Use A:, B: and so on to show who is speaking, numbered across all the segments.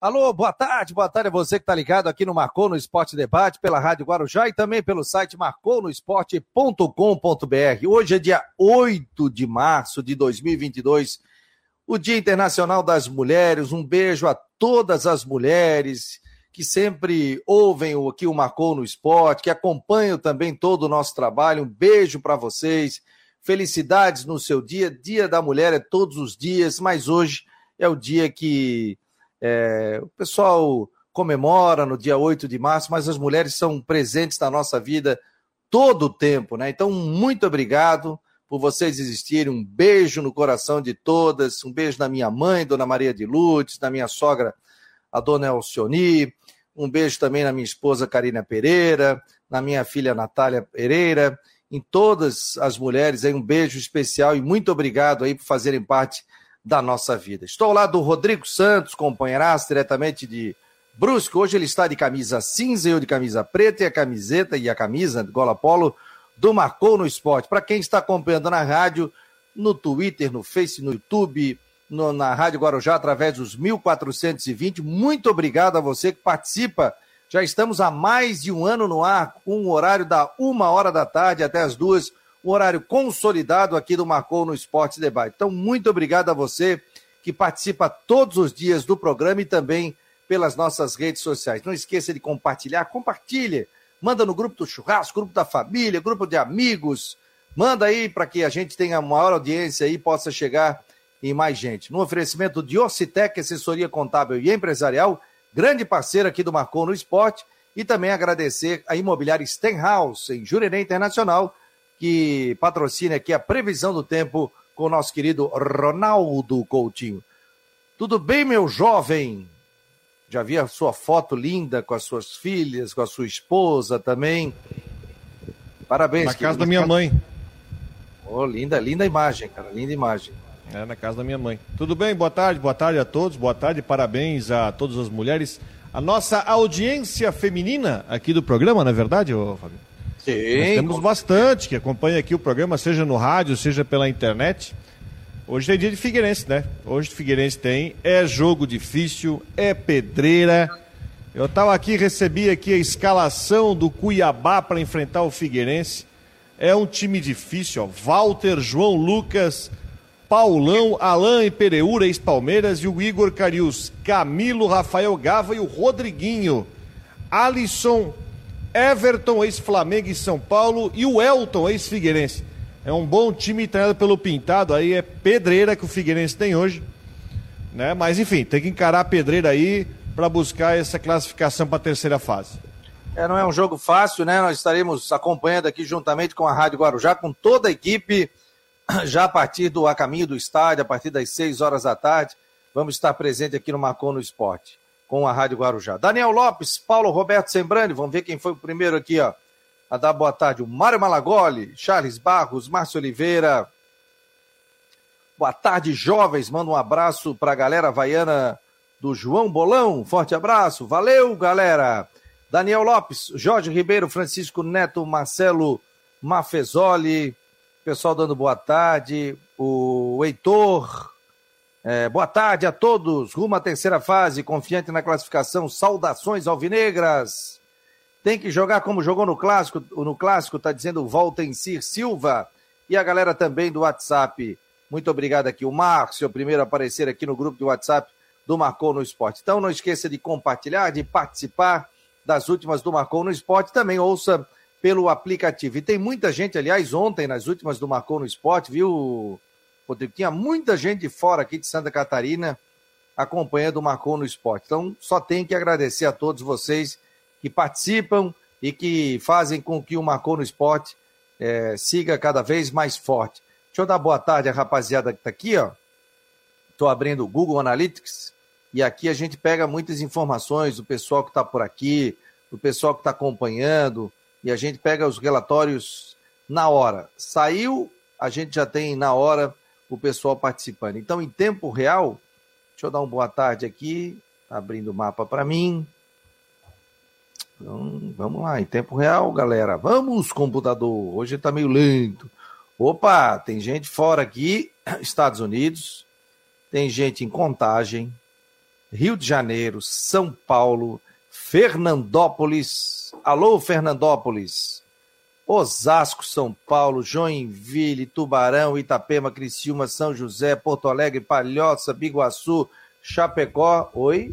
A: Alô, boa tarde, boa tarde a você que está ligado aqui no Marcou no Esporte Debate, pela Rádio Guarujá e também pelo site marconosport.com.br. Hoje é dia 8 de março de 2022, o Dia Internacional das Mulheres. Um beijo a todas as mulheres que sempre ouvem o o Marcou no Esporte, que acompanham também todo o nosso trabalho. Um beijo para vocês. Felicidades no seu dia. Dia da Mulher é todos os dias, mas hoje é o dia que é, o pessoal comemora no dia 8 de março, mas as mulheres são presentes na nossa vida todo o tempo, né? Então, muito obrigado por vocês existirem. Um beijo no coração de todas. Um beijo na minha mãe, Dona Maria de Lourdes, na minha sogra, a Dona Elcioni. Um beijo também na minha esposa Karina Pereira, na minha filha Natália Pereira, em todas as mulheres aí um beijo especial e muito obrigado aí por fazerem parte da nossa vida. Estou ao lado do Rodrigo Santos, companheiraço diretamente de Brusque. Hoje ele está de camisa cinza eu de camisa preta e a camiseta e a camisa de gola polo do Marcou no Esporte. Para quem está acompanhando na rádio, no Twitter, no Face, no YouTube, no, na Rádio Guarujá, através dos 1420, muito obrigado a você que participa. Já estamos há mais de um ano no ar, com o horário da uma hora da tarde até as duas um horário consolidado aqui do Marcou no Esporte Debate. Então, muito obrigado a você que participa todos os dias do programa e também pelas nossas redes sociais. Não esqueça de compartilhar, compartilhe, manda no grupo do churrasco, grupo da família, grupo de amigos, manda aí para que a gente tenha maior audiência e possa chegar em mais gente. No oferecimento de Ocitec, assessoria contábil e empresarial, grande parceiro aqui do Marcou no Esporte, e também agradecer a imobiliária Stenhouse, em Jurerê Internacional, que patrocina aqui a previsão do tempo com o nosso querido Ronaldo Coutinho. Tudo bem, meu jovem? Já vi a sua foto linda com as suas filhas, com a sua esposa também. Parabéns.
B: Na casa da minha mãe.
A: Oh, linda, linda imagem, cara, linda imagem.
B: É, na casa da minha mãe. Tudo bem? Boa tarde, boa tarde a todos, boa tarde, parabéns a todas as mulheres. A nossa audiência feminina aqui do programa, não é verdade, ô, Fabio? Sim. Nós temos bastante que acompanha aqui o programa, seja no rádio, seja pela internet. Hoje é dia de Figueirense, né? Hoje Figueirense tem, é jogo difícil, é pedreira. Eu estava aqui, recebi aqui a escalação do Cuiabá para enfrentar o Figueirense. É um time difícil, ó. Walter, João Lucas, Paulão, Alain e Pereira, ex-Palmeiras, e o Igor Carius, Camilo, Rafael Gava e o Rodriguinho. Alisson, Everton, ex-Flamengo e São Paulo, e o Elton, ex-Figueirense. É um bom time treinado pelo Pintado, aí é pedreira que o Figueirense tem hoje. Né? Mas enfim, tem que encarar a pedreira aí para buscar essa classificação para a terceira fase.
A: É, não é um jogo fácil, né? Nós estaremos acompanhando aqui juntamente com a Rádio Guarujá, com toda a equipe, já a partir do a caminho do estádio, a partir das 6 horas da tarde. Vamos estar presente aqui no Marcon no Esporte com a Rádio Guarujá. Daniel Lopes, Paulo Roberto Sembrani, vamos ver quem foi o primeiro aqui, ó, a dar boa tarde. O Mário Malagoli, Charles Barros, Márcio Oliveira. Boa tarde, jovens. Manda um abraço para a galera havaiana do João Bolão. Forte abraço. Valeu, galera. Daniel Lopes, Jorge Ribeiro, Francisco Neto, Marcelo Mafezoli. Pessoal dando boa tarde. O Heitor, é, boa tarde a todos. Rumo à terceira fase, confiante na classificação. Saudações alvinegras. Tem que jogar como jogou no clássico. No clássico está dizendo volta em Cir Silva e a galera também do WhatsApp. Muito obrigado aqui o Márcio, o primeiro a aparecer aqui no grupo do WhatsApp do Marcou no Esporte. Então não esqueça de compartilhar, de participar das últimas do Marcou no Esporte. Também ouça pelo aplicativo. E tem muita gente, aliás, ontem nas últimas do Marcou no Esporte, viu? Rodrigo, tinha muita gente de fora aqui de Santa Catarina acompanhando o Marcou no Esporte. Então, só tem que agradecer a todos vocês que participam e que fazem com que o Marcou no Esporte é, siga cada vez mais forte. Deixa eu dar boa tarde à rapaziada que está aqui, ó. Estou abrindo o Google Analytics e aqui a gente pega muitas informações do pessoal que está por aqui, do pessoal que está acompanhando, e a gente pega os relatórios na hora. Saiu, a gente já tem na hora o pessoal participando. Então, em tempo real, deixa eu dar uma boa tarde aqui, tá abrindo o mapa para mim. Então, vamos lá, em tempo real, galera. Vamos, computador. Hoje está meio lento. Opa, tem gente fora aqui, Estados Unidos, tem gente em Contagem, Rio de Janeiro, São Paulo, Fernandópolis. Alô, Fernandópolis. Osasco, São Paulo, Joinville, Tubarão, Itapema, Criciúma, São José, Porto Alegre, Palhoça, Biguaçu, Chapecó. Oi?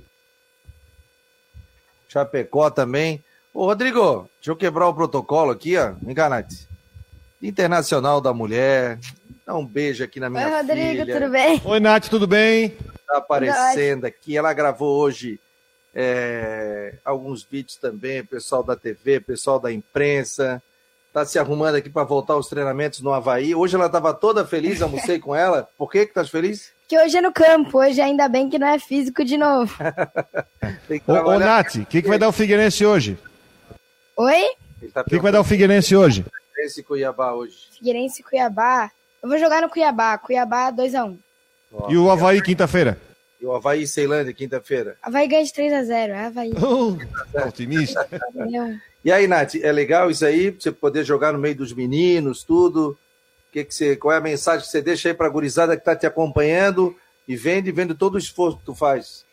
A: Chapecó também. Ô, Rodrigo, deixa eu quebrar o protocolo aqui, ó. Enganate. Internacional da Mulher. Dá um beijo aqui na minha Oi, Rodrigo, filha.
C: tudo bem?
B: Oi, Nath, tudo bem?
A: Tá aparecendo aqui. Ela gravou hoje é, alguns vídeos também, pessoal da TV, pessoal da imprensa tá se arrumando aqui para voltar aos treinamentos no Havaí. Hoje ela estava toda feliz, almocei com ela. Por que que tá feliz?
C: Que hoje é no campo, hoje ainda bem que não é físico de novo.
B: ô, ô, Nath, o que, que vai dar o Figueirense hoje?
C: Oi?
B: O tá que, que vai dar o Figueirense hoje?
A: Figueirense e Cuiabá hoje.
C: Figueirense e Cuiabá. Eu vou jogar no Cuiabá, Cuiabá 2x1.
B: Um. E o Havaí quinta-feira?
A: E o Havaí e Ceilândia quinta-feira?
C: Havaí ganha de 3x0, é Havaí. Oh,
B: otimista.
A: E aí, Nath, é legal isso aí? Você poder jogar no meio dos meninos, tudo? Que que você, qual é a mensagem que você deixa aí para a gurizada que está te acompanhando e vendo e vendo todo o esforço que tu faz?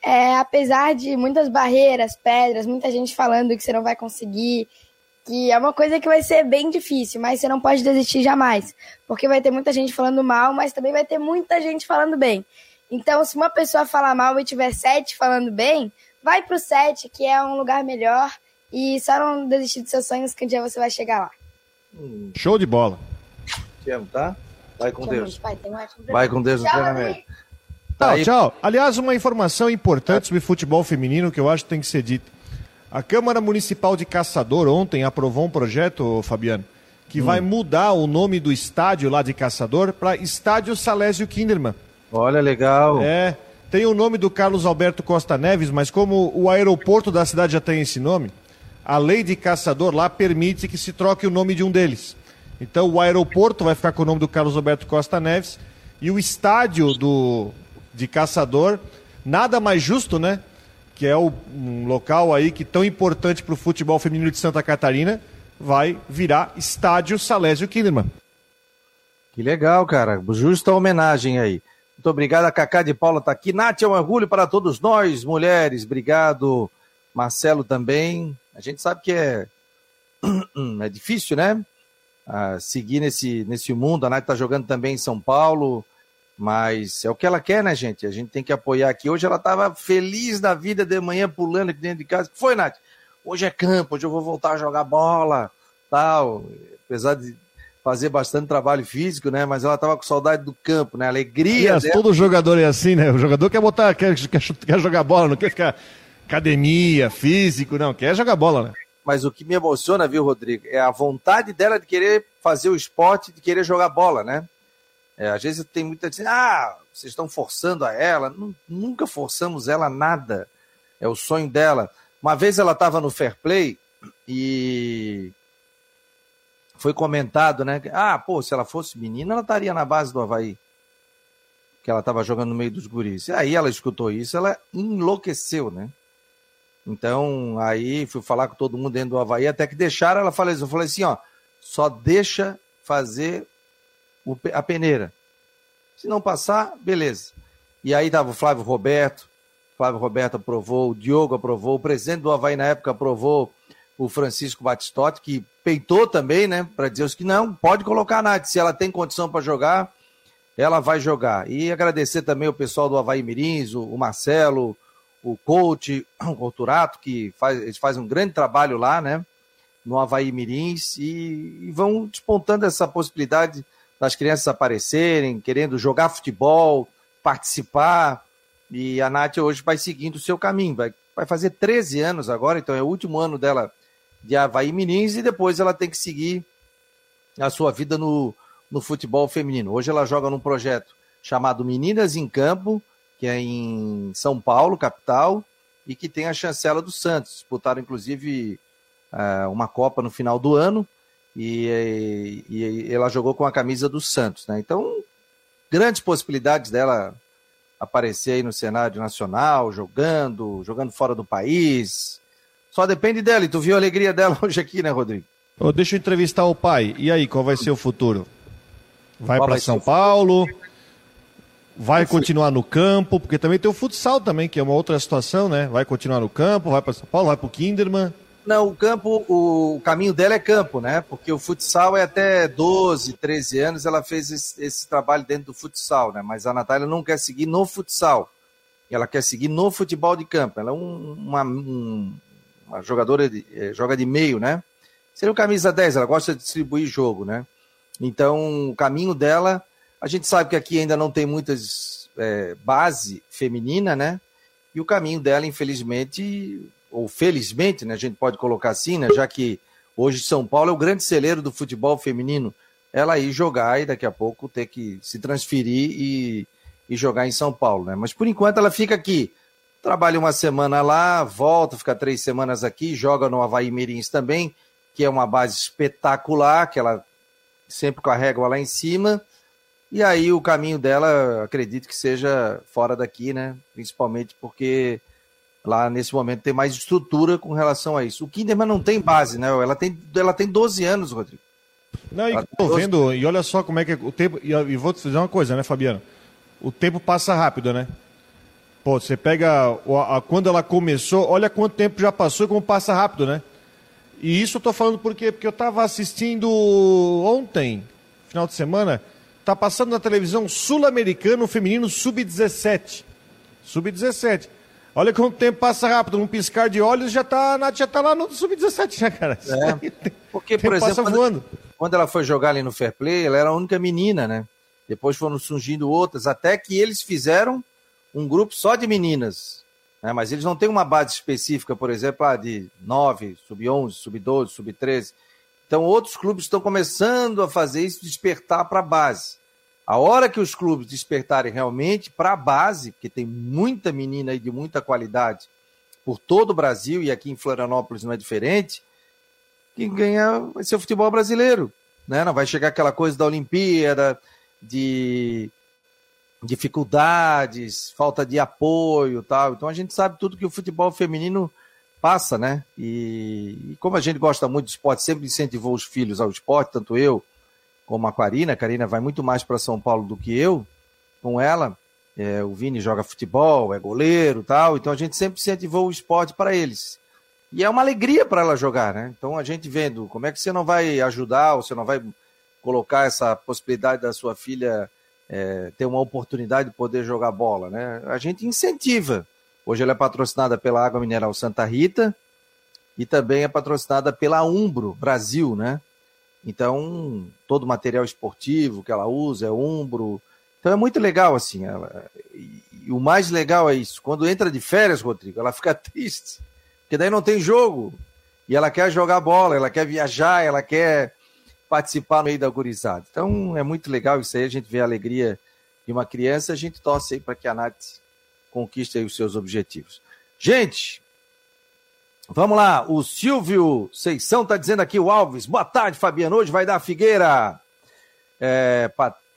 C: É, apesar de muitas barreiras, pedras, muita gente falando que você não vai conseguir, que é uma coisa que vai ser bem difícil, mas você não pode desistir jamais, porque vai ter muita gente falando mal, mas também vai ter muita gente falando bem. Então, se uma pessoa falar mal e tiver sete falando bem, vai pro sete, que é um lugar melhor e só não desistir dos seus sonhos que um dia você vai chegar lá.
B: Hum. Show de bola.
A: Te amo, tá? Vai com Deus. Pai, um vai com Deus no treinamento.
B: Tá tchau, tchau. Aliás, uma informação importante sobre futebol feminino que eu acho que tem que ser dita. A Câmara Municipal de Caçador ontem aprovou um projeto, Fabiano, que hum. vai mudar o nome do estádio lá de Caçador para Estádio Salésio Kinderman.
A: Olha, legal.
B: É, tem o nome do Carlos Alberto Costa Neves, mas como o aeroporto da cidade já tem esse nome, a lei de caçador lá permite que se troque o nome de um deles. Então o aeroporto vai ficar com o nome do Carlos Alberto Costa Neves e o estádio do de caçador, nada mais justo, né? Que é o, um local aí que tão importante para o futebol feminino de Santa Catarina, vai virar estádio Salésio Kinderman.
A: Que legal, cara. Justa homenagem aí. Muito obrigado, a Cacá de Paula está aqui. Nath, é um orgulho para todos nós, mulheres. Obrigado, Marcelo também. A gente sabe que é, é difícil, né? Ah, seguir nesse, nesse mundo. A Nath está jogando também em São Paulo, mas é o que ela quer, né, gente? A gente tem que apoiar aqui. Hoje ela estava feliz da vida de manhã, pulando aqui dentro de casa. que foi, Nath? Hoje é campo, hoje eu vou voltar a jogar bola, tal. Apesar de fazer bastante trabalho físico, né? Mas ela estava com saudade do campo, né? Alegria.
B: Yes, todo jogador é assim, né? O jogador quer botar, quer, quer, quer jogar bola, não quer ficar academia, físico, não, quer jogar bola, né?
A: Mas o que me emociona, viu, Rodrigo, é a vontade dela de querer fazer o esporte, de querer jogar bola, né? É, às vezes tem muita gente, ah, vocês estão forçando a ela. Nunca forçamos ela nada. É o sonho dela. Uma vez ela estava no Fair Play e foi comentado, né? Ah, pô, se ela fosse menina, ela estaria na base do Havaí. Que ela estava jogando no meio dos guris. E aí ela escutou isso, ela enlouqueceu, né? Então, aí fui falar com todo mundo dentro do Havaí, até que deixaram, ela falou assim, eu falei assim, ó, só deixa fazer o, a peneira. Se não passar, beleza. E aí tava o Flávio Roberto, Flávio Roberto aprovou, o Diogo aprovou, o presidente do Havaí na época aprovou o Francisco Batistotti, que peitou também, né, para dizer que não, pode colocar a Nath, se ela tem condição para jogar, ela vai jogar. E agradecer também o pessoal do Havaí Mirins, o Marcelo, o coach, o Culturato, que faz, eles fazem um grande trabalho lá, né? No Havaí Mirins, e, e vão despontando essa possibilidade das crianças aparecerem, querendo jogar futebol, participar. E a Nath hoje vai seguindo o seu caminho. Vai, vai fazer 13 anos agora, então é o último ano dela de Havaí Mirins, e depois ela tem que seguir a sua vida no, no futebol feminino. Hoje ela joga num projeto chamado Meninas em Campo, que é em São Paulo, capital, e que tem a chancela do Santos. Disputaram, inclusive, uh, uma Copa no final do ano, e, e, ela jogou com a camisa do Santos. Né? Então, grandes possibilidades dela aparecer aí no cenário nacional, jogando, jogando fora do país. Só depende dela. E tu viu a alegria dela hoje aqui, né, Rodrigo?
B: Oh, deixa eu entrevistar o pai. E aí, qual vai ser o futuro? Vai para São Paulo? Vai continuar no campo, porque também tem o futsal também, que é uma outra situação, né? Vai continuar no campo, vai para São Paulo, vai para o Kinderman.
A: Não, o campo, o caminho dela é campo, né? Porque o futsal é até 12, 13 anos, ela fez esse, esse trabalho dentro do futsal, né? Mas a Natália não quer seguir no futsal. Ela quer seguir no futebol de campo. Ela é um, uma, um, uma jogadora, de, é, joga de meio, né? Seria o camisa 10, ela gosta de distribuir jogo, né? Então, o caminho dela, a gente sabe que aqui ainda não tem muitas é, base feminina, né? E o caminho dela, infelizmente, ou felizmente, né, a gente pode colocar assim, né, já que hoje São Paulo é o grande celeiro do futebol feminino, ela ir jogar e daqui a pouco ter que se transferir e, e jogar em São Paulo, né? Mas por enquanto ela fica aqui, trabalha uma semana lá, volta, fica três semanas aqui, joga no Havaí Mirins também, que é uma base espetacular, que ela sempre com a régua lá em cima. E aí o caminho dela, acredito que seja fora daqui, né? Principalmente porque lá nesse momento tem mais estrutura com relação a isso. O Kinderman não tem base, né? Ela tem, ela tem 12 anos, Rodrigo.
B: Não, e tô 12... vendo, e olha só como é que é o tempo. E, e vou te dizer uma coisa, né, Fabiano? O tempo passa rápido, né? Pô, você pega a, a, quando ela começou, olha quanto tempo já passou e como passa rápido, né? E isso eu tô falando por quê? Porque eu tava assistindo ontem, final de semana, tá passando na televisão sul-americano feminino sub-17. Sub-17. Olha como o tempo passa rápido, num piscar de olhos já tá, a Nath já tá lá no sub-17, né, cara?
A: É, porque, por exemplo, quando, quando, ela foi jogar ali no Fair Play, ela era a única menina, né? Depois foram surgindo outras, até que eles fizeram um grupo só de meninas. Né? Mas eles não têm uma base específica, por exemplo, ah, de 9, sub-11, sub-12, sub-13. Então, outros clubes estão começando a fazer isso, despertar para a base. A hora que os clubes despertarem realmente para a base, porque tem muita menina aí de muita qualidade por todo o Brasil e aqui em Florianópolis não é diferente, quem ganha vai ser o futebol brasileiro. Né? Não vai chegar aquela coisa da Olimpíada, de dificuldades, falta de apoio tal. Então a gente sabe tudo que o futebol feminino passa, né? E, e como a gente gosta muito de esporte, sempre incentivou os filhos ao esporte, tanto eu como a Karina. A Karina vai muito mais para São Paulo do que eu com ela. É, o Vini joga futebol, é goleiro tal. Então a gente sempre incentivou o esporte para eles. E é uma alegria para ela jogar, né? Então a gente vendo como é que você não vai ajudar, ou você não vai colocar essa possibilidade da sua filha é, ter uma oportunidade de poder jogar bola, né? A gente incentiva. Hoje ela é patrocinada pela Água Mineral Santa Rita e também é patrocinada pela Umbro Brasil, né? Então, todo o material esportivo que ela usa é Umbro. Então é muito legal, assim. Ela... E, o mais legal é isso. Quando entra de férias, Rodrigo, ela fica triste. Porque daí não tem jogo. E ela quer jogar bola, ela quer viajar, ela quer participar no meio da gurizada. Então é muito legal isso aí, a gente vê a alegria de uma criança, a gente torce aí para que a Nath conquiste os seus objetivos. Gente, Vamos lá, o Silvio Seição está dizendo aqui, o Alves. Boa tarde, Fabiano. Hoje vai dar Figueira. É,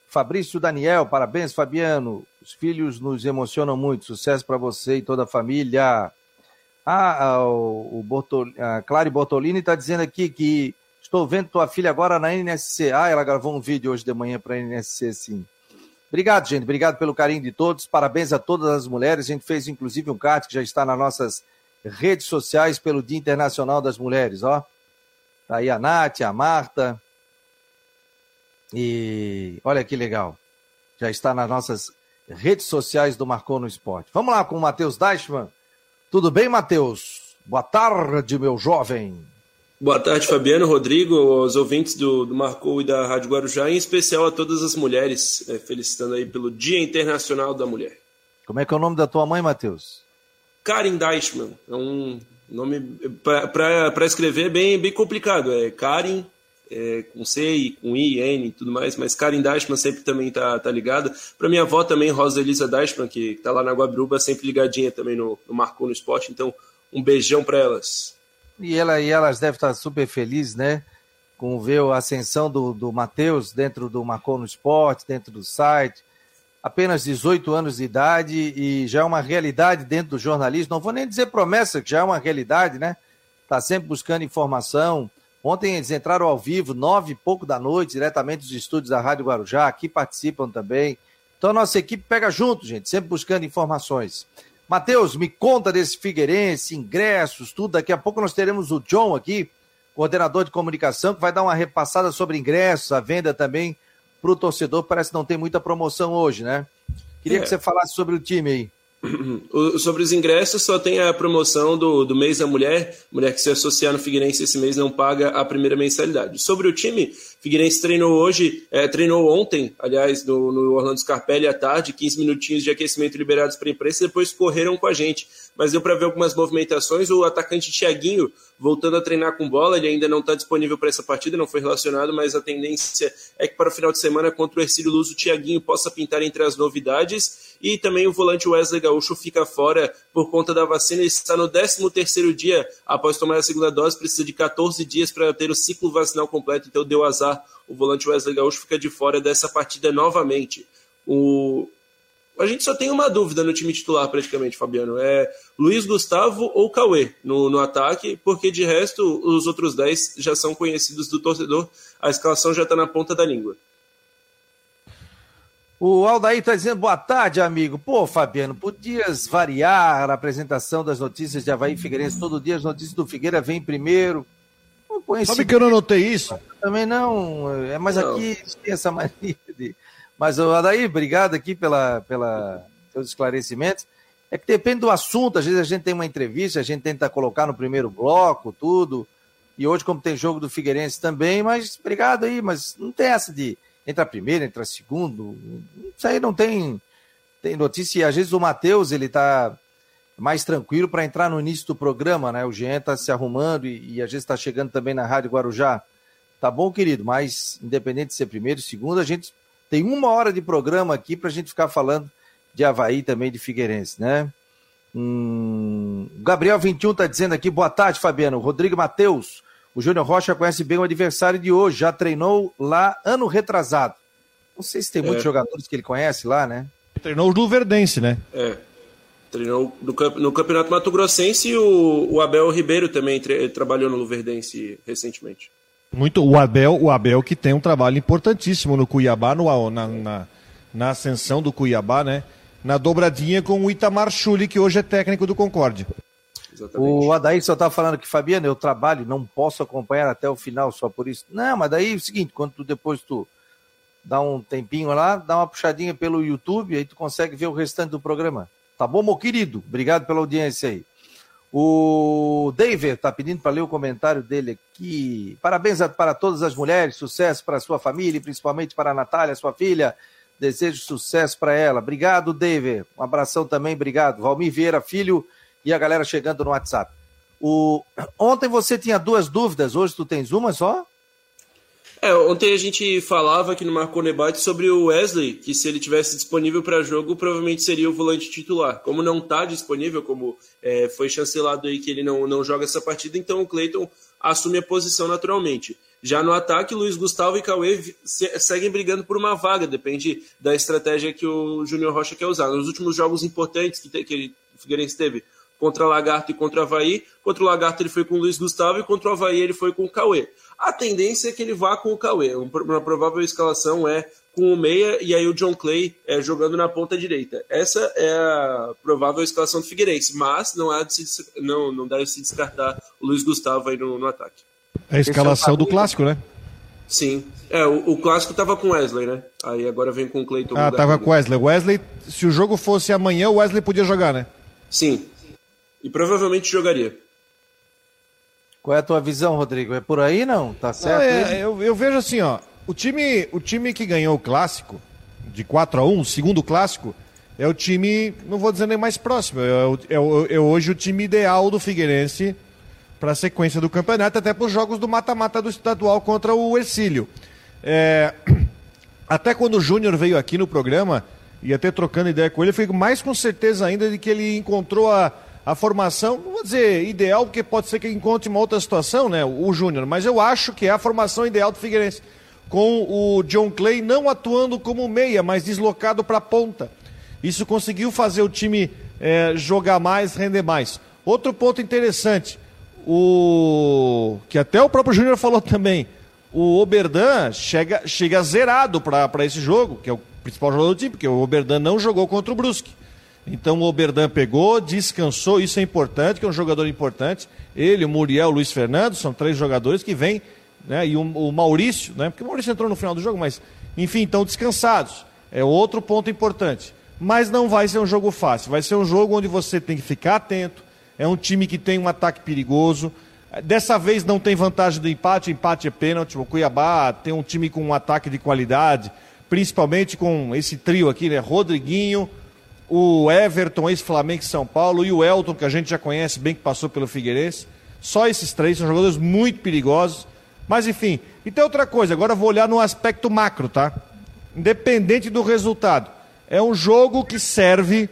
A: Fabrício Daniel, parabéns, Fabiano. Os filhos nos emocionam muito. Sucesso para você e toda a família. Ah, o, o Bortol, a Clary Bortolini está dizendo aqui que estou vendo tua filha agora na NSC. Ah, ela gravou um vídeo hoje de manhã para a NSC, sim. Obrigado, gente. Obrigado pelo carinho de todos. Parabéns a todas as mulheres. A gente fez inclusive um card que já está nas nossas redes sociais pelo Dia Internacional das Mulheres, ó. Tá aí a Nath, a Marta. E olha que legal. Já está nas nossas redes sociais do Marcou no Esporte. Vamos lá com o Matheus Deichmann. Tudo bem, Matheus? Boa tarde, meu jovem.
D: Boa tarde, Fabiano, Rodrigo, aos ouvintes do, do Marcou e da Rádio Guarujá, em especial a todas as mulheres, é, felicitando aí pelo Dia Internacional da Mulher.
A: Como é que é o nome da tua mãe, Matheus?
D: Karin Deichmann. É um nome para escrever bem, bem complicado. É Karin, é, com C e com I, N e tudo mais, mas Karin Deichmann sempre também tá, tá ligada. Para minha avó também, Rosa Elisa Deichmann, que tá lá na Guabruba, sempre ligadinha também no, no Marcou no Esporte. Então, um beijão para elas.
A: E, ela, e elas devem estar super felizes, né? Com ver a ascensão do, do Matheus dentro do Marcou no Esporte, dentro do site apenas 18 anos de idade e já é uma realidade dentro do jornalismo. Não vou nem dizer promessa, que já é uma realidade, né? Está sempre buscando informação. Ontem eles entraram ao vivo, nove e pouco da noite, diretamente dos estúdios da Rádio Guarujá. Aqui participam também. Então a nossa equipe pega junto, gente, sempre buscando informações. Matheus, me conta desse Figueirense, ingressos, tudo. Daqui a pouco nós teremos o John aqui, coordenador de comunicação, que vai dar uma repassada sobre ingressos, a venda também para o torcedor. Parece que não tem muita promoção hoje, né? Queria é. que você falasse sobre o time aí.
D: Sobre os ingressos, só tem a promoção do, do mês da mulher. Mulher que se associar no Figueirense esse mês não paga a primeira mensalidade. Sobre o time, Figueirense treinou hoje, é, treinou ontem, aliás, no, no Orlando Scarpelli à tarde, 15 minutinhos de aquecimento liberados para a imprensa, depois correram com a gente. Mas deu para ver algumas movimentações. O atacante Thiaguinho voltando a treinar com bola, ele ainda não está disponível para essa partida, não foi relacionado, mas a tendência é que para o final de semana contra o Ercílio Luz, o Thiaguinho possa pintar entre as novidades. E também o volante Wesley Gaúcho fica fora por conta da vacina. Ele está no 13 terceiro dia após tomar a segunda dose, precisa de 14 dias para ter o ciclo vacinal completo, então deu azar. O volante Wesley Gaúcho fica de fora dessa partida novamente. O, a gente só tem uma dúvida no time titular, praticamente, Fabiano. É Luiz Gustavo ou Cauê no, no ataque, porque de resto, os outros 10 já são conhecidos do torcedor. A escalação já está na ponta da língua.
A: O Aldair está dizendo boa tarde, amigo. Pô, Fabiano, podias variar a apresentação das notícias de Havaí Figueirense? Todo dia as notícias do Figueira vêm primeiro.
B: Sabe que eu não notei isso?
A: Também não. É, mas não. aqui tem essa mania. Mas, Aldair, obrigado aqui pela, pela seus esclarecimentos. É que depende do assunto. Às vezes a gente tem uma entrevista, a gente tenta colocar no primeiro bloco, tudo. E hoje, como tem jogo do Figueirense também, mas obrigado aí, mas não tem essa de entra primeiro, entra segundo. Isso aí não tem, tem notícia. E às vezes o Matheus, ele tá mais tranquilo para entrar no início do programa, né? O Jean tá se arrumando e, e às vezes está chegando também na Rádio Guarujá. Tá bom, querido, mas independente de ser primeiro, segundo, a gente tem uma hora de programa aqui para a gente ficar falando de Havaí também, de Figueirense, né? Hum, Gabriel 21 está dizendo aqui, boa tarde, Fabiano. Rodrigo Matheus, o Júnior Rocha conhece bem o adversário de hoje, já treinou lá ano retrasado. Não sei se tem muitos é. jogadores que ele conhece lá, né?
B: Treinou o Luverdense, né?
D: É. Treinou no, no Campeonato Mato Grossense e o, o Abel Ribeiro também trabalhou no Luverdense recentemente.
B: Muito, o Abel, o Abel que tem um trabalho importantíssimo no Cuiabá, no, na, na, na ascensão do Cuiabá, né? Na dobradinha com o Itamar Chuli, que hoje é técnico do Concorde.
A: Exatamente. O Adair só tá falando que, Fabiano, eu trabalho, não posso acompanhar até o final só por isso. Não, mas daí é o seguinte, quando tu depois tu dá um tempinho lá, dá uma puxadinha pelo YouTube, aí tu consegue ver o restante do programa. Tá bom, meu querido? Obrigado pela audiência aí. O David tá pedindo para ler o comentário dele aqui. Parabéns para todas as mulheres, sucesso para sua família, principalmente para a Natália, sua filha. Desejo sucesso para ela. Obrigado, David. Um abração também, obrigado. Valmir Vieira, filho e a galera chegando no WhatsApp. O... Ontem você tinha duas dúvidas, hoje tu tens uma só?
D: É, ontem a gente falava aqui no Marco Debate sobre o Wesley, que se ele tivesse disponível para jogo, provavelmente seria o volante titular. Como não está disponível, como é, foi chancelado aí que ele não, não joga essa partida, então o Cleiton assume a posição naturalmente. Já no ataque, Luiz Gustavo e Cauê seguem brigando por uma vaga, depende da estratégia que o Júnior Rocha quer usar. Nos últimos jogos importantes que, te, que o Figueirense teve contra Lagarto e contra o Havaí. Contra o Lagarto ele foi com o Luiz Gustavo e contra o Havaí ele foi com o Cauê. A tendência é que ele vá com o Cauê. Uma provável escalação é com o Meia e aí o John Clay é, jogando na ponta direita. Essa é a provável escalação do Figueirense, mas não, há de se, não, não deve se descartar o Luiz Gustavo aí no, no ataque.
B: É a escalação do clássico, né?
D: Sim. É, o, o clássico tava com Wesley, né? Aí agora vem com o Clayton.
B: Ah, tava com Wesley. Wesley, se o jogo fosse amanhã, o Wesley podia jogar, né?
D: Sim, e provavelmente jogaria.
A: Qual é a tua visão, Rodrigo? É por aí não? Tá certo?
B: Não, é, eu, eu, vejo assim, ó. O time, o time que ganhou o clássico, de 4 a 1 o segundo clássico, é o time, não vou dizer nem mais próximo, é, é, é hoje o time ideal do Figueirense para a sequência do campeonato, até para os jogos do mata-mata do estadual contra o Ercílio. É, até quando o Júnior veio aqui no programa, e até trocando ideia com ele, eu fico mais com certeza ainda de que ele encontrou a a formação, não vou dizer ideal, porque pode ser que encontre uma outra situação, né, o Júnior, mas eu acho que é a formação ideal do Figueirense, com o John Clay não atuando como meia, mas deslocado para a ponta. Isso conseguiu fazer o time é, jogar mais, render mais. Outro ponto interessante, o que até o próprio Júnior falou também, o Oberdan chega, chega zerado para esse jogo, que é o principal jogador do time, porque o Oberdan não jogou contra o Brusque. Então o Oberdan pegou, descansou, isso é importante, que é um jogador importante. Ele, o Muriel, o Luiz Fernando, são três jogadores que vêm, né? E o, o Maurício, né? Porque o Maurício entrou no final do jogo, mas enfim, estão descansados. É outro ponto importante. Mas não vai ser um jogo fácil, vai ser um jogo onde você tem que ficar atento. É um time que tem um ataque perigoso. Dessa vez não tem vantagem do empate, empate é pênalti. O Cuiabá tem um time com um ataque de qualidade, principalmente com esse trio aqui, né? Rodriguinho, o Everton, ex-Flamengo São Paulo, e o Elton, que a gente já conhece bem, que passou pelo Figueirense. Só esses três são jogadores muito perigosos. Mas enfim, e tem outra coisa, agora eu vou olhar no aspecto macro, tá? Independente do resultado. É um jogo que serve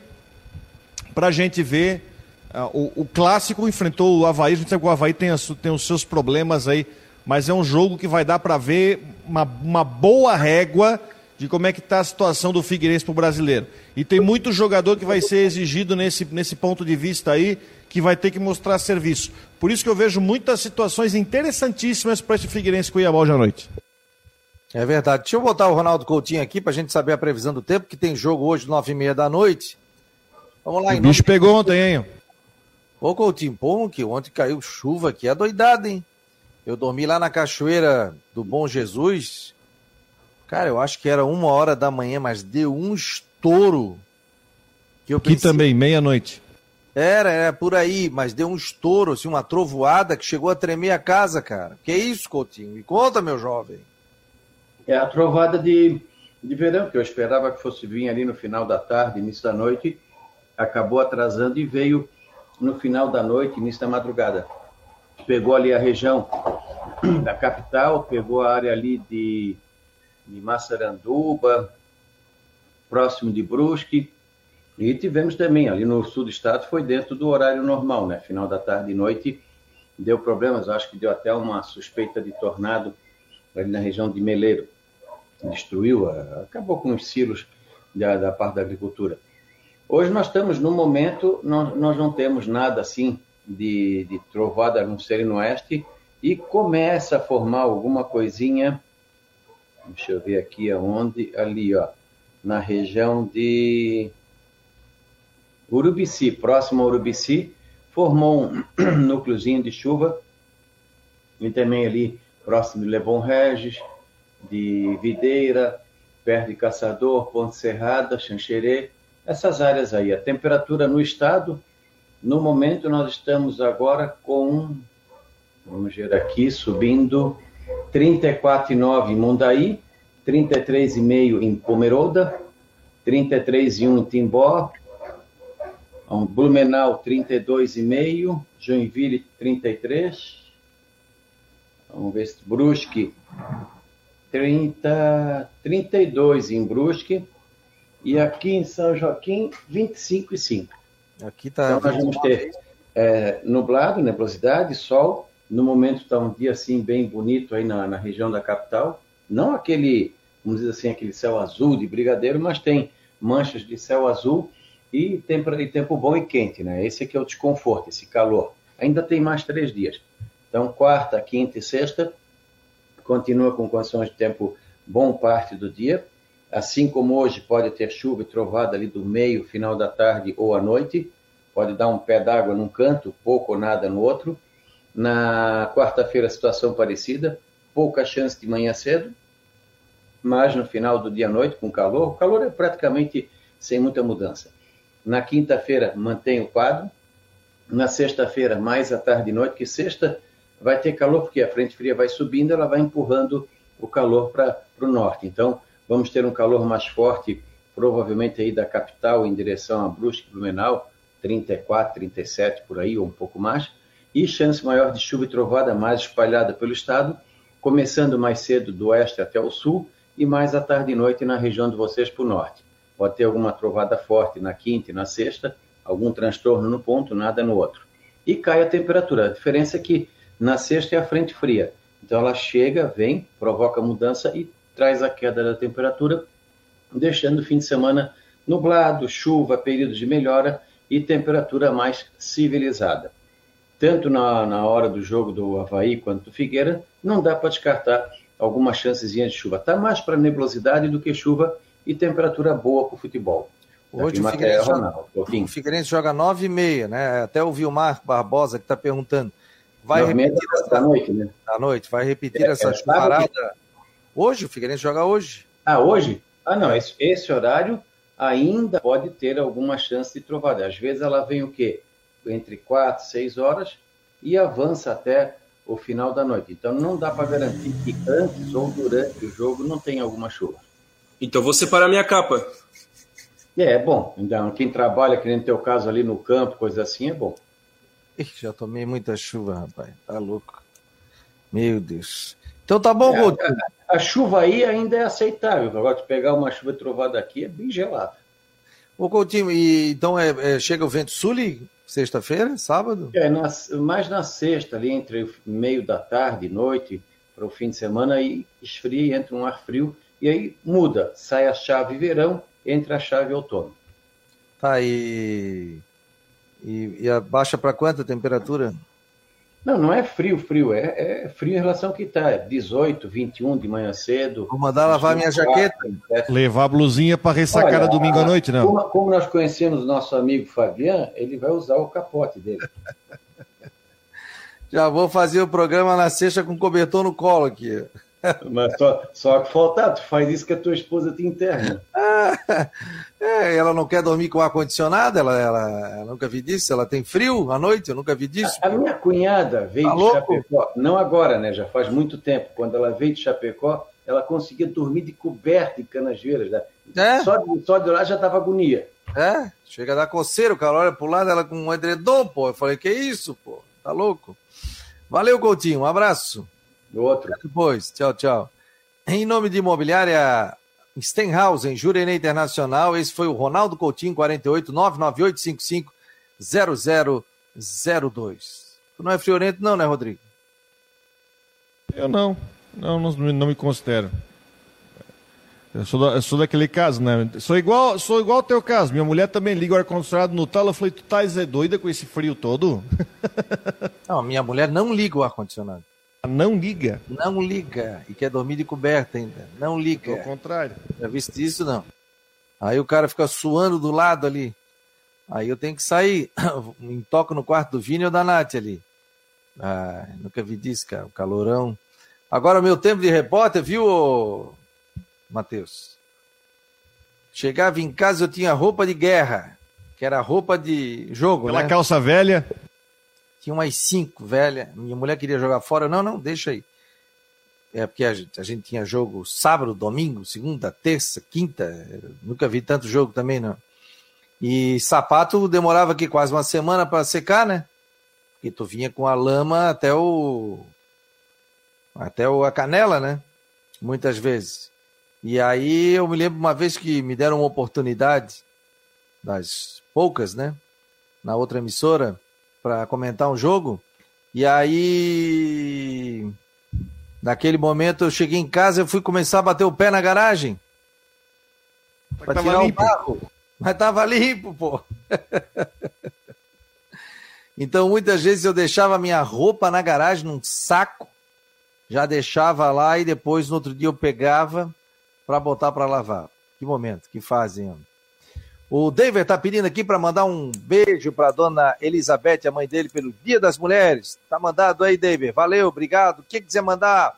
B: para a gente ver. Uh, o, o, clássico enfrentou o Havaí, a gente sabe que o Havaí tem, tem os seus problemas aí, mas é um jogo que vai dar para ver uma, uma boa régua de como é que está a situação do Figueirense para o brasileiro. E tem muito jogador que vai ser exigido nesse, nesse ponto de vista aí, que vai ter que mostrar serviço. Por isso que eu vejo muitas situações interessantíssimas para esse Figueirense Cuiabá hoje à noite.
A: É verdade. Deixa eu botar o Ronaldo Coutinho aqui para a gente saber a previsão do tempo, que tem jogo hoje, nove e meia da noite.
B: Vamos lá. O bicho pegou de... ontem, hein?
A: Ô Coutinho, bom que ontem caiu chuva aqui, é doidado, hein? Eu dormi lá na cachoeira do Bom Jesus, Cara, eu acho que era uma hora da manhã, mas deu um estouro.
B: Que eu pensei... também, meia-noite.
A: Era, era por aí, mas deu um estouro, assim, uma trovoada que chegou a tremer a casa, cara. Que isso, Coutinho? Me conta, meu jovem.
E: É a trovada de, de verão, que eu esperava que fosse vir ali no final da tarde, início da noite, acabou atrasando e veio no final da noite, início da madrugada. Pegou ali a região da capital, pegou a área ali de de Massaranduba, próximo de Brusque. E tivemos também, ali no sul do estado, foi dentro do horário normal, né? Final da tarde e noite, deu problemas, acho que deu até uma suspeita de tornado ali na região de Meleiro. Destruiu, acabou com os silos da, da parte da agricultura. Hoje nós estamos no momento, nós, nós não temos nada assim de, de trovada no ser no oeste e começa a formar alguma coisinha Deixa eu ver aqui aonde. Ali, ó. Na região de Urubici, próximo a Urubici, formou um núcleozinho de chuva. E também ali próximo de Lebon Regis, de Videira, perto de Caçador, Ponte Serrada, Xanxerê, essas áreas aí. A temperatura no estado, no momento nós estamos agora com, vamos ver aqui, subindo 34,9 em Mundaí, 33,5 em Pomeroda, 33,1 em Timbó, Blumenau 32,5, Joinville 33, vamos ver se Brusque 30, 32 em Brusque e aqui em São Joaquim 25,5. Aqui tá. Então nós vamos ter é, nublado, nebulosidade, sol, no momento está um dia assim bem bonito aí na, na região da capital. Não aquele, vamos dizer assim, aquele céu azul de brigadeiro, mas tem manchas de céu azul e tempo, e tempo bom e quente, né? Esse aqui é o desconforto, esse calor. Ainda tem mais três dias. Então, quarta, quinta e sexta, continua com condições de tempo bom parte do dia. Assim como hoje pode ter chuva e trovada ali do meio, final da tarde ou à noite. Pode dar um pé d'água num canto, pouco ou nada no outro. Na quarta-feira, situação parecida, pouca chance de manhã cedo, mas no final do dia à noite, com calor, o calor é praticamente sem muita mudança. Na quinta-feira, mantém o quadro. Na sexta-feira, mais à tarde e noite, que sexta vai ter calor, porque a frente fria vai subindo, ela vai empurrando o calor para o norte. Então, vamos ter um calor mais forte, provavelmente aí da capital em direção a Brusque, Blumenau, 34, 37 por aí, ou um pouco mais e chance maior de chuva e trovada mais espalhada pelo estado, começando mais cedo do oeste até o sul e mais à tarde e noite na região de vocês para o norte. Pode ter alguma trovada forte na quinta e na sexta, algum transtorno no ponto, nada no outro. E cai a temperatura. A diferença é que na sexta é a frente fria. Então ela chega, vem, provoca mudança e traz a queda da temperatura, deixando o fim de semana nublado, chuva, períodos de melhora e temperatura mais civilizada tanto na, na hora do jogo do Havaí quanto do Figueira, não dá para descartar alguma chancezinha de chuva. Está mais para nebulosidade do que chuva e temperatura boa para o futebol.
A: Hoje o Figueirense, joga, o Figueirense joga 9 e meia, né? Até o Vilmar Barbosa que está perguntando. Vai repetir essa... da noite, né? Da noite, vai repetir é, essa é, parada. Hoje, o Figueirense joga hoje.
E: Ah, hoje? Ah, não, esse, esse horário ainda pode ter alguma chance de trovada. Às vezes ela vem o quê? Entre 4, 6 horas e avança até o final da noite. Então não dá para garantir que antes ou durante o jogo não tem alguma chuva.
D: Então vou separar minha capa.
E: É, é bom. Então, quem trabalha, que nem no teu caso ali no campo, coisa assim, é bom.
A: Ixi, já tomei muita chuva, rapaz. Tá louco. Meu Deus. Então tá bom, é,
E: a, a, chuva aí ainda é aceitável. Agora, de pegar uma chuva trovada aqui é bem gelada.
A: Ô, Coutinho, e, então é, é, chega o vento sul sexta-feira, sábado?
E: É, na, mais na sexta, ali entre meio da tarde e noite, para o fim de semana, aí esfria, entra um ar frio, e aí muda, sai a chave verão, entra a chave outono.
A: Tá, e, e, e abaixa para quanta temperatura?
E: Não, não é frio, frio, é, é frio em relação ao que está. 18, 21 de manhã cedo.
A: Vou mandar lavar minha jaqueta.
B: Levar a blusinha para ressacar Olha, domingo à noite, não.
E: Como, como, nós conhecemos o nosso amigo Fabian, ele vai usar o capote dele.
A: Já vou fazer o programa na sexta com cobertor no colo aqui.
E: Mas só, só que falta, tu faz isso que a tua esposa te interna.
A: é, ela não quer dormir com ar-condicionado, ela, ela, ela, nunca vi disso, ela tem frio à noite, eu nunca vi disso.
E: A, a minha cunhada veio tá de louco? Chapecó, não agora, né? Já faz muito tempo. Quando ela veio de Chapecó, ela conseguia dormir de coberta em canasvieiras. Né? É? Só, de, só de olhar já tava agonia.
A: É, chega a dar coceira, o cara olha pro lado, ela com um edredom, pô. Eu falei, que isso, pô? Tá louco? Valeu, Coutinho, um abraço.
E: Outro.
A: Até depois. Tchau, tchau. Em nome de imobiliária Stenhausen, Jurerê Internacional, esse foi o Ronaldo Coutinho, 48 99855 0002. Tu não é friorento não, né, Rodrigo?
B: Eu não. Não, não, não me considero. Eu sou, da, eu sou daquele caso, né? Sou igual, sou igual ao teu caso. Minha mulher também liga o ar-condicionado no talo. Eu falei, tu tá é doida com esse frio todo?
A: Não, minha mulher não liga o ar-condicionado.
B: Não liga.
A: Não liga. E quer dormir de coberta ainda. Não liga.
B: Ao contrário.
A: Já viste isso, não? Aí o cara fica suando do lado ali. Aí eu tenho que sair. Me toco no quarto do Vini ou da Nath ali. Ah, nunca vi disso, cara. O calorão. Agora, meu tempo de repórter, viu, Matheus? Chegava em casa, eu tinha roupa de guerra, que era roupa de jogo,
B: Aquela
A: né?
B: calça velha
A: tinha umas cinco velha. Minha mulher queria jogar fora. Não, não, deixa aí. É porque a gente, a gente tinha jogo sábado, domingo, segunda, terça, quinta. Nunca vi tanto jogo também, não. E sapato demorava aqui quase uma semana para secar, né? Porque tu vinha com a lama até o. até o, a canela, né? Muitas vezes. E aí eu me lembro uma vez que me deram uma oportunidade, das poucas, né? Na outra emissora, para comentar um jogo. E aí, naquele momento, eu cheguei em casa e fui começar a bater o pé na garagem. Para tirar limpo. o barro. Mas tava limpo, pô. então, muitas vezes eu deixava minha roupa na garagem num saco, já deixava lá e depois no outro dia eu pegava para botar para lavar. Que momento, que fazem, homem. O David está pedindo aqui para mandar um beijo para dona Elizabeth, a mãe dele, pelo Dia das Mulheres. Tá mandado aí, David. Valeu, obrigado. O que quiser mandar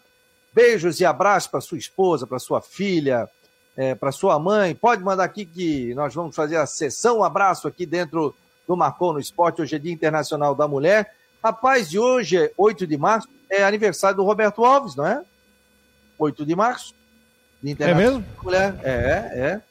A: beijos e abraços para sua esposa, para sua filha, é, para sua mãe, pode mandar aqui que nós vamos fazer a sessão um abraço aqui dentro do Marcou no Esporte. Hoje é Dia Internacional da Mulher. Rapaz, de hoje, 8 de março, é aniversário do Roberto Alves, não é? 8 de março.
B: É mesmo?
A: Mulher. É, é.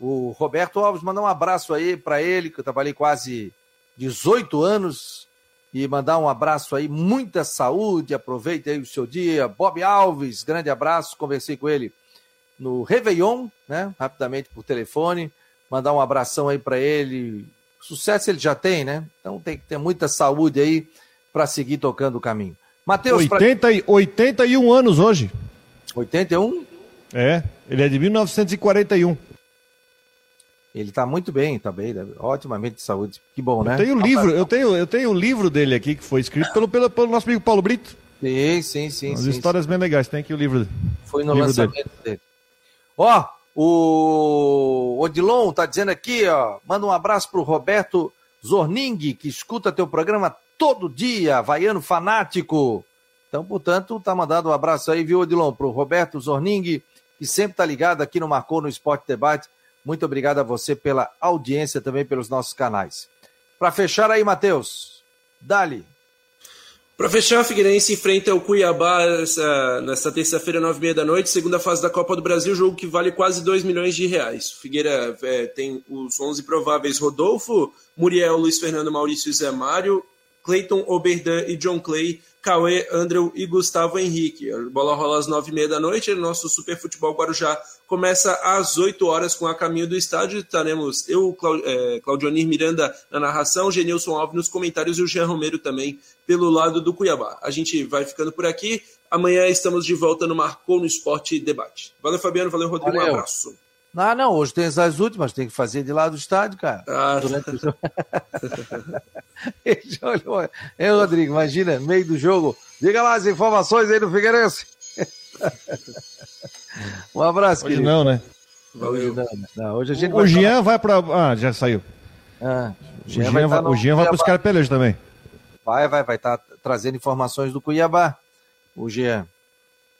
A: O Roberto Alves, mandar um abraço aí para ele, que eu trabalhei quase 18 anos, e mandar um abraço aí, muita saúde, aproveite aí o seu dia. Bob Alves, grande abraço, conversei com ele no Réveillon, né, rapidamente por telefone, mandar um abração aí para ele. Sucesso ele já tem, né? Então tem que ter muita saúde aí para seguir tocando o caminho.
B: Matheus, 80, pra... 81 anos hoje.
A: 81?
B: É, ele é de 1941.
A: Ele está muito bem, está bem, né? otimamente de saúde. Que bom, né?
B: Eu tenho o livro, eu tenho, eu tenho o livro dele aqui que foi escrito pelo, pelo, pelo nosso amigo Paulo Brito.
A: Sim, sim, sim.
B: As
A: sim,
B: histórias
A: sim.
B: bem legais, tem aqui o livro.
A: Foi no livro lançamento dele. dele. Ó, O Odilon tá dizendo aqui, ó, manda um abraço pro Roberto Zorning, que escuta teu programa todo dia, vaiano fanático. Então, portanto, tá mandado um abraço aí, viu, Odilon, pro Roberto Zorning, que sempre tá ligado aqui no Marcou no Esporte Debate. Muito obrigado a você pela audiência também pelos nossos canais. Para fechar aí, Matheus, dali.
D: Para fechar, a Figueirense enfrenta o Cuiabá essa, nesta terça-feira, nove e meia da noite, segunda fase da Copa do Brasil, jogo que vale quase 2 milhões de reais. O Figueira é, tem os 11 prováveis Rodolfo, Muriel, Luiz Fernando, Maurício e Zé Mário, Cleiton, Oberdan e John Clay, Cauê, Andrew e Gustavo Henrique. A bola rola às nove e meia da noite. Nosso Super Futebol Guarujá começa às oito horas com a caminho do estádio. Estaremos eu, é, Claudionir Miranda na narração, Genilson Alves nos comentários e o Jean Romero também pelo lado do Cuiabá. A gente vai ficando por aqui. Amanhã estamos de volta no Marcou no Esporte Debate. Valeu, Fabiano. Valeu, Rodrigo. Valeu. Um abraço.
A: Ah, não, hoje tem as últimas, tem que fazer de lá do estádio, cara. Ah, Durante o jogo. Ei, Rodrigo, imagina, meio do jogo. Diga lá as informações aí do Figueirense. um abraço,
B: hoje querido. não, né?
A: Hoje não, não, hoje a gente
B: o vai Jean vai para Ah, já saiu.
A: Ah,
B: o Jean, vai, Jean vai para os Carpelejos também.
A: Vai, vai, vai estar tá trazendo informações do Cuiabá. O Jean.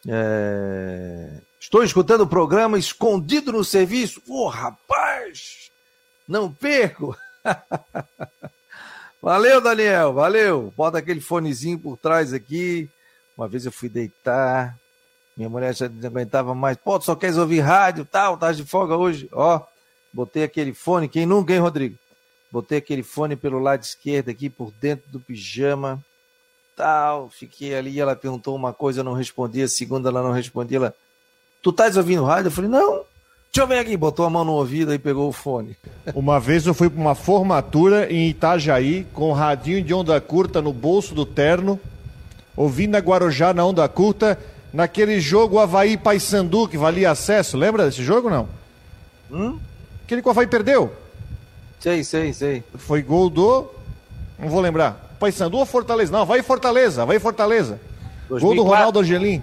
A: É... Estou escutando o programa escondido no serviço. Ô, oh, rapaz! Não perco! valeu, Daniel, valeu. Bota aquele fonezinho por trás aqui. Uma vez eu fui deitar, minha mulher já não aguentava mais. Pô, só queres ouvir rádio, tal, tá de folga hoje. Ó, botei aquele fone, quem nunca, hein, Rodrigo? Botei aquele fone pelo lado esquerdo aqui, por dentro do pijama, tal. Fiquei ali, ela perguntou uma coisa, eu não respondi, a segunda ela não respondia, ela tu estás ouvindo rádio? Eu falei, não. Deixa eu ver aqui. Botou a mão no ouvido e pegou o fone.
B: Uma vez eu fui para uma formatura em Itajaí, com um radinho de onda curta no bolso do terno, ouvindo a Guarujá na onda curta, naquele jogo Havaí Paysandu, que valia acesso. Lembra desse jogo não? Hum? Aquele que o Havaí perdeu.
A: Sei, sei, sei.
B: Foi gol do. Não vou lembrar. Paysandu ou Fortaleza? Não, vai Fortaleza, vai Fortaleza. 2004. Gol do Ronaldo Angelim.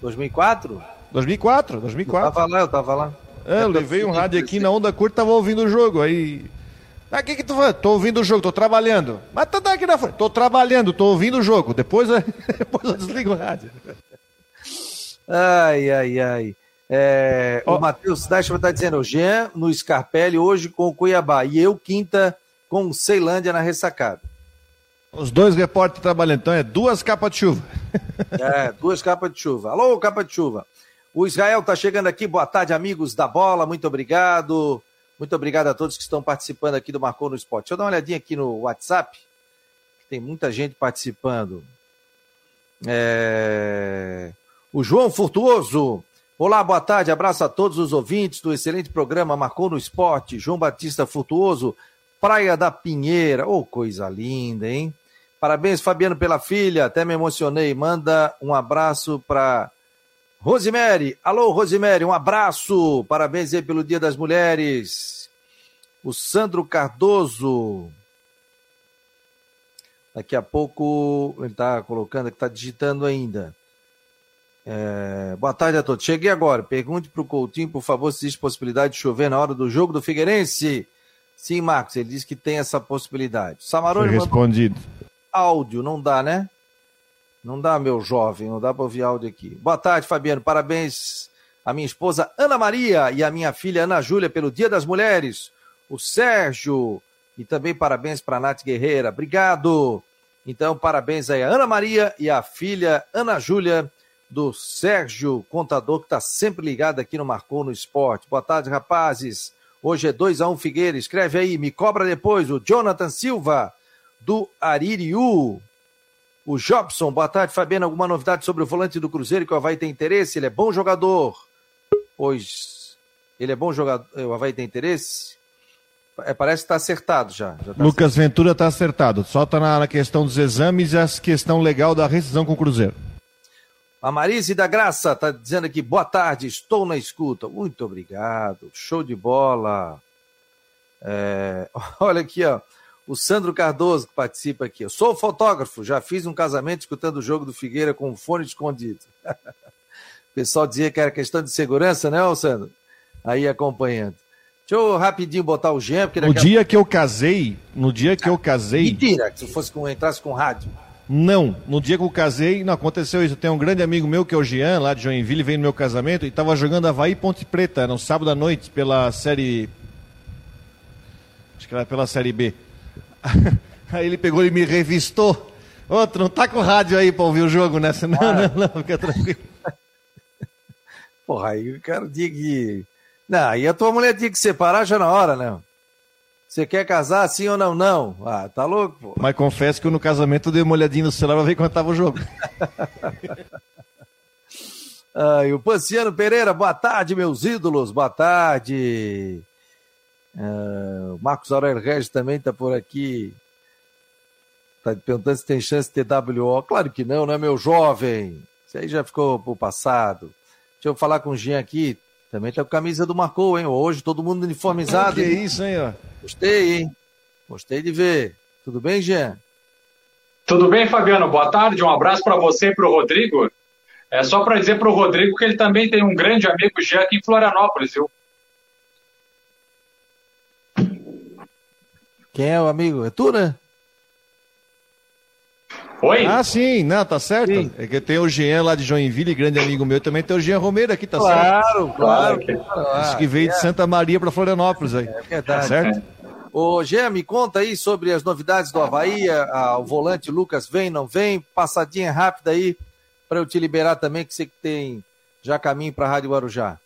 A: 2004?
B: 2004, 2004.
A: Eu tava lá, eu tava lá.
B: É, eu levei um rádio aqui na onda curta, tava ouvindo o jogo. Aí. Ah, que que tu faz? Tô ouvindo o jogo, tô trabalhando. Mas tá aqui na frente. Tô trabalhando, tô ouvindo o jogo. Depois, depois eu desligo o rádio.
A: Ai, ai, ai. É, oh. O Matheus Dashman tá dizendo, Jean no Scarpelli hoje com o Cuiabá. E eu quinta com o Ceilândia na ressacada.
B: Os dois repórteres trabalhando, então é duas capas de chuva.
A: É, duas capas de chuva. Alô, capa de chuva. O Israel está chegando aqui. Boa tarde, amigos da bola. Muito obrigado. Muito obrigado a todos que estão participando aqui do Marcou no Esporte. Deixa eu dar uma olhadinha aqui no WhatsApp. Tem muita gente participando. É... O João Furtuoso. Olá, boa tarde. Abraço a todos os ouvintes do excelente programa Marcou no Esporte. João Batista Furtuoso, Praia da Pinheira. Oh, coisa linda, hein? Parabéns, Fabiano, pela filha. Até me emocionei. Manda um abraço para Rosemary, alô Rosemary, um abraço, parabéns aí pelo Dia das Mulheres. O Sandro Cardoso, daqui a pouco ele está colocando, está digitando ainda. É, boa tarde a todos. Cheguei agora. Pergunte para o Coutinho, por favor, se existe possibilidade de chover na hora do jogo do Figueirense. Sim, Marcos, ele disse que tem essa possibilidade.
B: Samarone Foi respondido.
A: Áudio, não dá, né? Não dá, meu jovem, não dá para ouvir áudio aqui. Boa tarde, Fabiano. Parabéns à minha esposa Ana Maria e à minha filha Ana Júlia pelo Dia das Mulheres. O Sérgio. E também parabéns para a Nath Guerreira. Obrigado. Então, parabéns aí a Ana Maria e a filha Ana Júlia do Sérgio, contador que está sempre ligado aqui no Marcou no Esporte. Boa tarde, rapazes. Hoje é 2x1 um Figueira. Escreve aí, me cobra depois o Jonathan Silva, do Aririu. O Jobson, boa tarde, Fabiano. Alguma novidade sobre o volante do Cruzeiro que o Havaí tem interesse? Ele é bom jogador. Pois ele é bom jogador. O Havaí tem interesse? É, parece que está acertado já. já
B: tá Lucas acertado. Ventura está acertado. Só está na, na, questão dos exames e a questão legal da rescisão com o Cruzeiro.
A: A Marise da Graça está dizendo aqui, boa tarde, estou na escuta. Muito obrigado, show de bola. É, olha aqui, ó. O Sandro Cardoso, que participa aqui. Eu sou fotógrafo, já fiz um casamento escutando o jogo do Figueira com um fone escondido. o pessoal dizia que era questão de segurança, né, Sandro? aí acompanhando. Deixa eu rapidinho botar o Jean.
B: no dia que eu casei, no dia que eu casei.
A: Mentira, que se fosse com, entrasse com rádio.
B: Não, no dia que eu casei, não aconteceu isso. Tem um grande amigo meu que é o Jean, lá de Joinville, veio no meu casamento e estava jogando Havaí Ponte Preta, era um sábado à noite, pela série. Acho que era pela série B. Aí ele pegou e me revistou. Outro, não tá com rádio aí pra ouvir o jogo, né? Não, ah. não, não, fica tranquilo.
A: Porra, aí o cara tinha que. Não, aí a tua mulher tinha que separar já na hora, né? Você quer casar, sim ou não? Não. Ah, tá louco, pô.
B: Mas confesso que no casamento eu dei uma olhadinha no celular pra ver quando tava o jogo.
A: ah, e o Panciano Pereira, boa tarde, meus ídolos, boa tarde. O Marcos Aurélio Regis também tá por aqui. Tá perguntando se tem chance de TWO. Claro que não, né, meu jovem? Isso aí já ficou pro passado. Deixa eu falar com o Jean aqui. Também tá com camisa do Marcou, hein? Hoje todo mundo uniformizado.
B: Que é isso, hein, ó.
A: Gostei, hein? Gostei de ver. Tudo bem, Jean?
F: Tudo bem, Fabiano? Boa tarde. Um abraço para você e para o Rodrigo. É só para dizer para o Rodrigo que ele também tem um grande amigo Jean aqui em Florianópolis, viu?
A: Quem é o amigo? É tu, né?
B: Oi? Ah, sim, não, tá certo. Sim. É que tem o Jean lá de Joinville, grande amigo meu, também tem o Jean Romero aqui, tá
A: claro,
B: certo?
A: Claro,
B: claro. Diz que veio de Santa Maria para Florianópolis aí. É verdade. Tá certo?
A: Ô, Jean, me conta aí sobre as novidades do Havaí, a, o volante Lucas vem, não vem, passadinha rápida aí, para eu te liberar também, que você que tem já caminho para a Rádio Guarujá.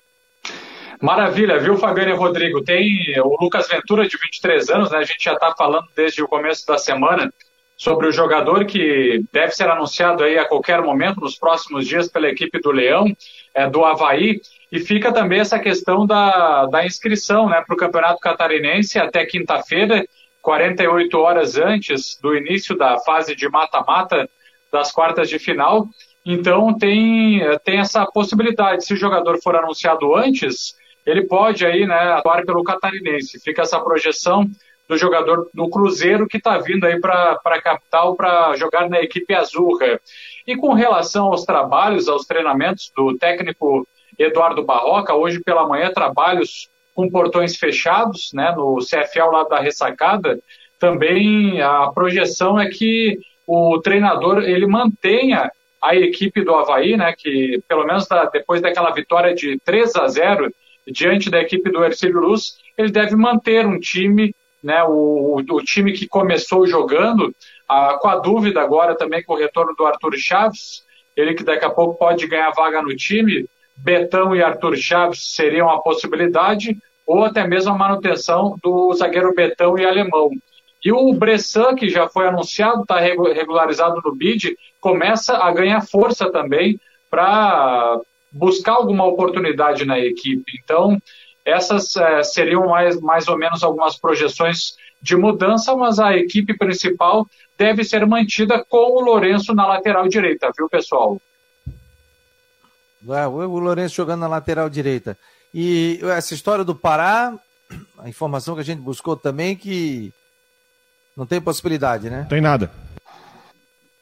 F: Maravilha, viu, Fabiano e Rodrigo? Tem o Lucas Ventura, de 23 anos, né? A gente já está falando desde o começo da semana sobre o jogador que deve ser anunciado aí a qualquer momento, nos próximos dias, pela equipe do Leão, é, do Havaí. E fica também essa questão da, da inscrição né, para o Campeonato Catarinense até quinta-feira, 48 horas antes do início da fase de mata-mata das quartas de final. Então tem, tem essa possibilidade. Se o jogador for anunciado antes, ele pode aí, né, atuar pelo Catarinense. Fica essa projeção do jogador do Cruzeiro que está vindo aí para a capital para jogar na equipe azurra. E com relação aos trabalhos, aos treinamentos do técnico Eduardo Barroca, hoje pela manhã trabalhos com portões fechados, né, no CFL lá da Ressacada, também a projeção é que o treinador ele mantenha a equipe do Havaí, né, que pelo menos da, depois daquela vitória de 3 a 0 diante da equipe do Ercílio Luz, ele deve manter um time né, o, o time que começou jogando, a, com a dúvida agora também com o retorno do Arthur Chaves, ele que daqui a pouco pode ganhar vaga no time, Betão e Arthur Chaves seriam a possibilidade, ou até mesmo a manutenção do zagueiro Betão e Alemão. E o Bressan, que já foi anunciado, está regularizado no BID, começa a ganhar força também para buscar alguma oportunidade na equipe. Então, essas é, seriam mais, mais ou menos algumas projeções de mudança, mas a equipe principal deve ser mantida com o Lourenço na lateral direita, viu, pessoal?
A: É, o Lourenço jogando na lateral direita. E essa história do Pará, a informação que a gente buscou também que não tem possibilidade, né?
B: Tem nada.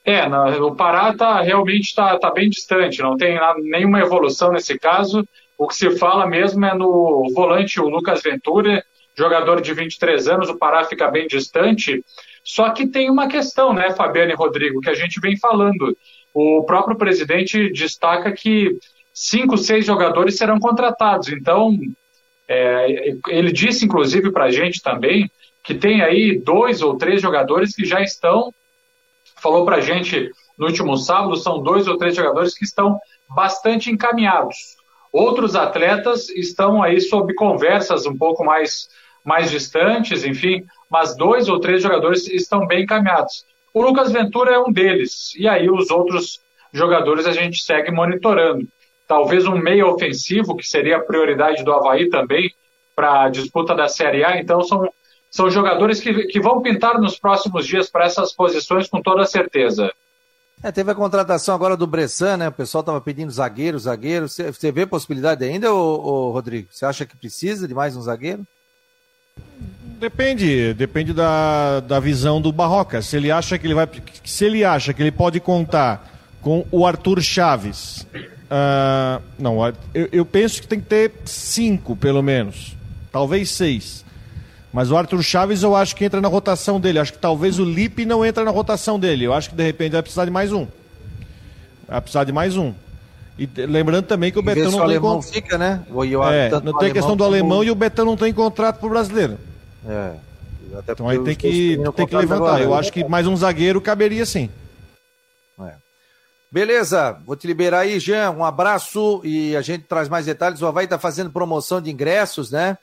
F: É, o Pará tá, realmente está tá bem distante, não tem nada, nenhuma evolução nesse caso. O que se fala mesmo é no volante, o Lucas Ventura, jogador de 23 anos, o Pará fica bem distante. Só que tem uma questão, né, Fabiano e Rodrigo, que a gente vem falando. O próprio presidente destaca que cinco, seis jogadores serão contratados. Então, é, ele disse, inclusive, para a gente também, que tem aí dois ou três jogadores que já estão, falou para a gente no último sábado, são dois ou três jogadores que estão bastante encaminhados. Outros atletas estão aí sob conversas um pouco mais, mais distantes, enfim, mas dois ou três jogadores estão bem encaminhados. O Lucas Ventura é um deles, e aí os outros jogadores a gente segue monitorando. Talvez um meio ofensivo, que seria a prioridade do Havaí também, para a disputa da Série A. Então, são, são jogadores que, que vão pintar nos próximos dias para essas posições com toda certeza.
A: É, teve a contratação agora do Bressan, né? O pessoal estava pedindo zagueiro, zagueiro. Você vê possibilidade ainda, ô, ô, Rodrigo? Você acha que precisa de mais um zagueiro?
B: Depende, depende da, da visão do Barroca. Se ele acha que ele vai, se ele acha que ele pode contar com o Arthur Chaves Uh, não, eu, eu, penso que tem que ter cinco, pelo menos. Talvez seis. Mas o Arthur Chaves eu acho que entra na rotação dele. Acho que talvez o Lipe não entra na rotação dele. Eu acho que de repente vai precisar de mais um. Vai precisar de mais um. E lembrando também que o Betão não tem contrato. fica, né? é, não tem a questão do alemão e o Betão não tem contrato pro brasileiro. É. então aí tem que, tem que levantar. Agora, eu né? acho que mais um zagueiro caberia sim.
A: É. Beleza, vou te liberar aí, Jean. Um abraço e a gente traz mais detalhes. O Havaí está fazendo promoção de ingressos, né?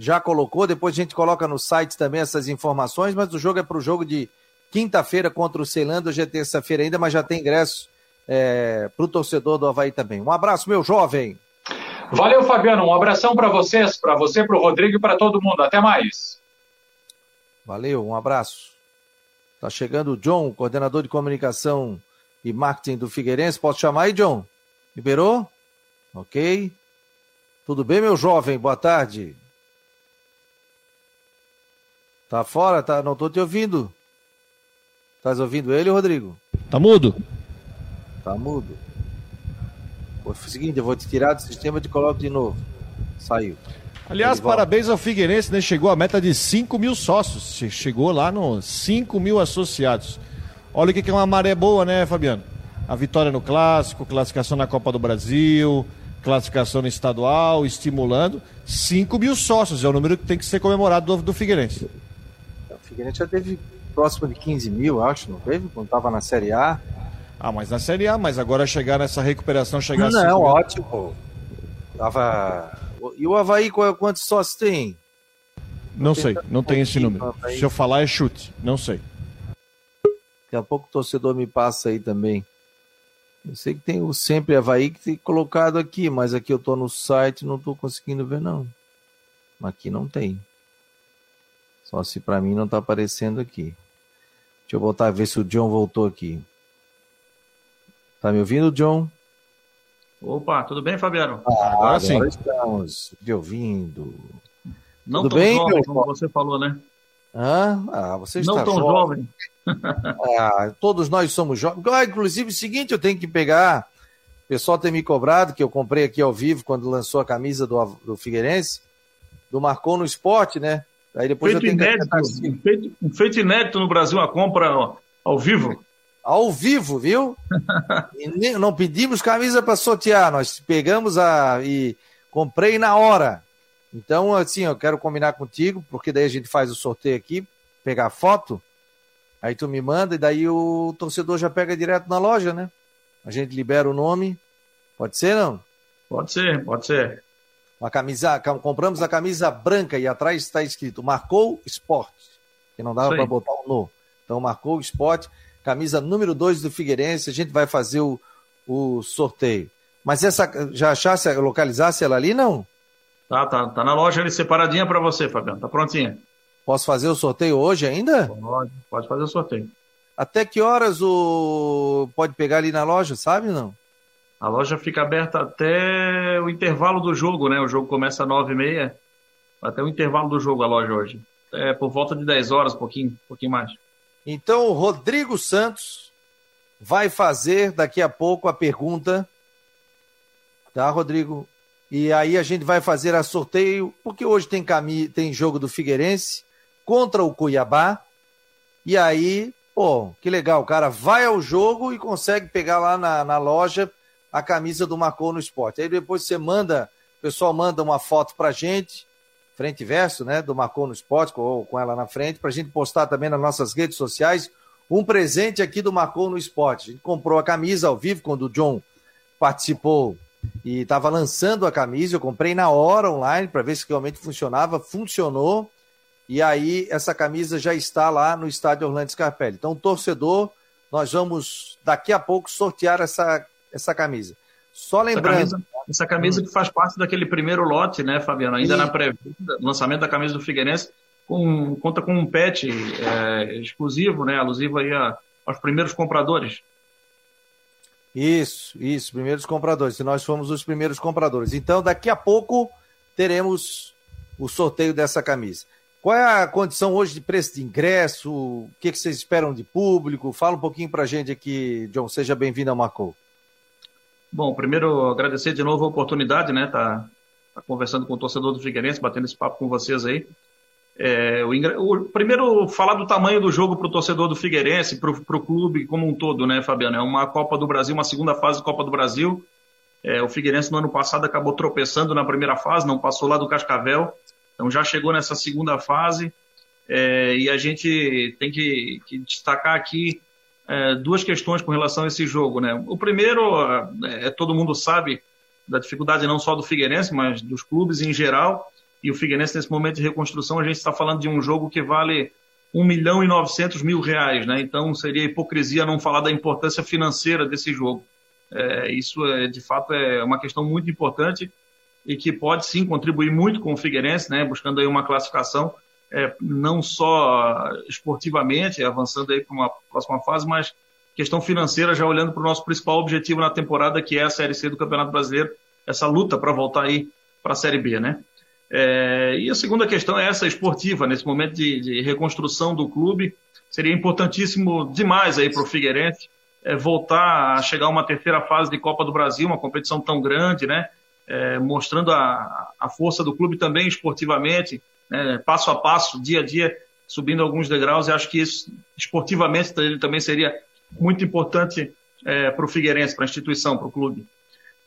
A: Já colocou, depois a gente coloca no site também essas informações, mas o jogo é para o jogo de quinta-feira contra o Ceilândia, hoje é terça-feira ainda, mas já tem ingresso é, para o torcedor do Havaí também. Um abraço, meu jovem.
F: Valeu, Fabiano. Um abração para vocês, para você, para o Rodrigo e para todo mundo. Até mais.
A: Valeu, um abraço. Tá chegando o John, coordenador de comunicação e marketing do Figueirense. Posso chamar aí, John? Liberou? Ok. Tudo bem, meu jovem? Boa tarde. Tá fora? Tá? Não tô te ouvindo. Estás ouvindo ele, Rodrigo?
B: Tá mudo?
A: Tá mudo. O seguinte, eu vou te tirar do sistema e te coloco de novo. Saiu.
B: Aliás, parabéns ao Figueirense, né? Chegou a meta de 5 mil sócios. Chegou lá nos 5 mil associados. Olha o que é uma maré boa, né, Fabiano? A vitória no clássico, classificação na Copa do Brasil, classificação no estadual, estimulando. 5 mil sócios é o número que tem que ser comemorado do, do Figueirense.
A: Figueirense já teve próximo de 15 mil, acho, não teve? Quando estava na Série A.
B: Ah, mas na Série A, mas agora chegar nessa recuperação, chegar
A: não, a Não, ótimo. Tava... E o Havaí, quantos sócios tem?
B: Não, sei, não tem esse número. Se eu falar é chute, não sei.
A: Daqui a pouco o torcedor me passa aí também. Eu sei que tem o Sempre Havaí que tem colocado aqui, mas aqui eu tô no site não tô conseguindo ver não. Aqui não tem. Só se para mim não tá aparecendo aqui. Deixa eu voltar a ver se o John voltou aqui. Tá me ouvindo, John?
G: Opa, tudo bem, Fabiano?
A: Ah, agora, agora sim. estamos te ouvindo.
G: Não tudo tão bem, jovem, como você falou, né?
A: Hã? Ah, você está
G: Não tão jovem.
A: jovem. ah, todos nós somos jovens. Ah, inclusive, o seguinte, eu tenho que pegar. O pessoal tem me cobrado, que eu comprei aqui ao vivo quando lançou a camisa do, do Figueirense, do Marcou no Esporte, né?
G: Aí depois feito inédito, assim. feito, feito inédito no Brasil a compra ao vivo
A: ao vivo, viu? não pedimos camisa para sortear, nós pegamos a e comprei na hora. Então, assim, eu quero combinar contigo, porque daí a gente faz o sorteio aqui, pegar a foto, aí tu me manda e daí o torcedor já pega direto na loja, né? A gente libera o nome. Pode ser, não?
G: Pode ser, pode ser.
A: Uma camisa, compramos a camisa branca e atrás está escrito Marcou Esporte, que não dava para botar o no. Então, Marcou Esporte camisa número 2 do Figueirense, a gente vai fazer o, o sorteio. Mas essa, já achasse, localizasse ela ali, não?
G: Tá, tá, tá na loja ali separadinha para você, Fabiano, tá prontinha.
A: Posso fazer o sorteio hoje ainda?
G: Pode, pode fazer o sorteio.
A: Até que horas o pode pegar ali na loja, sabe não?
G: A loja fica aberta até o intervalo do jogo, né? O jogo começa às nove e meia, até o intervalo do jogo a loja hoje. É por volta de 10 horas, um pouquinho, um pouquinho mais.
A: Então, o Rodrigo Santos vai fazer daqui a pouco a pergunta, tá, Rodrigo? E aí a gente vai fazer a sorteio, porque hoje tem, cami tem jogo do Figueirense contra o Cuiabá. E aí, pô, que legal, o cara vai ao jogo e consegue pegar lá na, na loja a camisa do Marcou no Esporte. Aí depois você manda, o pessoal manda uma foto pra gente frente e verso, né, do Marcou no Esporte, com, com ela na frente, para a gente postar também nas nossas redes sociais um presente aqui do Marcou no Esporte. A gente comprou a camisa ao vivo quando o John participou e estava lançando a camisa. Eu comprei na hora online para ver se realmente funcionava. Funcionou. E aí essa camisa já está lá no estádio Orlando Scarpelli. Então, torcedor, nós vamos daqui a pouco sortear essa, essa camisa. Só lembrando.
G: Essa camisa, essa camisa que faz parte daquele primeiro lote, né, Fabiano? Ainda e... na pré-venda, lançamento da camisa do Figueirense, com, conta com um pet é, exclusivo, né? Alusivo aí a, aos primeiros compradores.
A: Isso, isso, primeiros compradores. E nós fomos os primeiros compradores. Então, daqui a pouco teremos o sorteio dessa camisa. Qual é a condição hoje de preço de ingresso? O que, que vocês esperam de público? Fala um pouquinho pra gente aqui, John. Seja bem-vindo ao Marcou.
G: Bom, primeiro agradecer de novo a oportunidade, né? Tá, tá conversando com o torcedor do Figueirense, batendo esse papo com vocês aí. É, o, o, primeiro, falar do tamanho do jogo para o torcedor do Figueirense, para o clube como um todo, né, Fabiano? É uma Copa do Brasil, uma segunda fase da Copa do Brasil. É, o Figueirense no ano passado acabou tropeçando na primeira fase, não passou lá do Cascavel, então já chegou nessa segunda fase. É, e a gente tem que, que destacar aqui é, duas questões com relação a esse jogo. Né? O primeiro, é, é, todo mundo sabe da dificuldade não só do Figueirense, mas dos clubes em geral. E o Figueirense, nesse momento de reconstrução, a gente está falando de um jogo que vale 1 milhão e 900 mil reais. Né? Então seria hipocrisia não falar da importância financeira desse jogo. É, isso, é, de fato, é uma questão muito importante e que pode sim contribuir muito com o Figueirense, né? buscando aí uma classificação é, não só esportivamente, avançando aí para uma próxima fase, mas questão financeira, já olhando para o nosso principal objetivo na temporada, que é a Série C do Campeonato Brasileiro, essa luta para voltar aí para a Série B, né? É, e a segunda questão é essa esportiva, nesse momento de, de reconstrução do clube, seria importantíssimo demais aí para o Figueirense é, voltar a chegar a uma terceira fase de Copa do Brasil, uma competição tão grande, né? É, mostrando a, a força do clube também esportivamente, né, passo a passo, dia a dia, subindo alguns degraus. E acho que isso, esportivamente, também seria muito importante é, para o Figueirense, para a instituição, para o clube.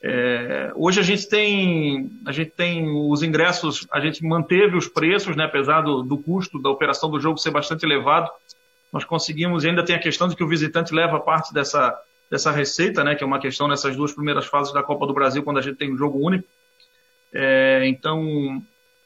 G: É, hoje a gente tem a gente tem os ingressos, a gente manteve os preços, né, apesar do, do custo da operação do jogo ser bastante elevado, nós conseguimos e ainda tem a questão de que o visitante leva parte dessa dessa receita, né, que é uma questão nessas duas primeiras fases da Copa do Brasil quando a gente tem um jogo único. É, então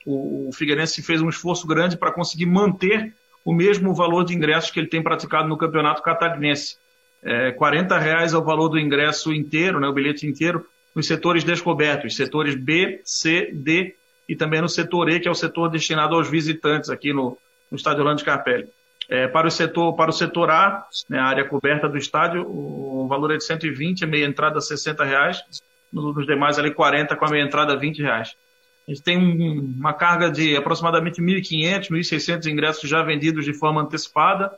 G: o, o Figueirense fez um esforço grande para conseguir manter o mesmo valor de ingressos que ele tem praticado no Campeonato Catarinense. É, 40 reais é o valor do ingresso inteiro, né, o bilhete inteiro, nos setores descobertos, setores B, C, D e também no setor E, que é o setor destinado aos visitantes aqui no, no Estádio Orlando Carpelli. É, para, o setor, para o setor A, né, a área coberta do estádio, o valor é de 120, a meia entrada 60 reais, nos demais ali 40 com a meia entrada 20 reais. A gente tem um, uma carga de aproximadamente 1.500, 1.600 ingressos já vendidos de forma antecipada.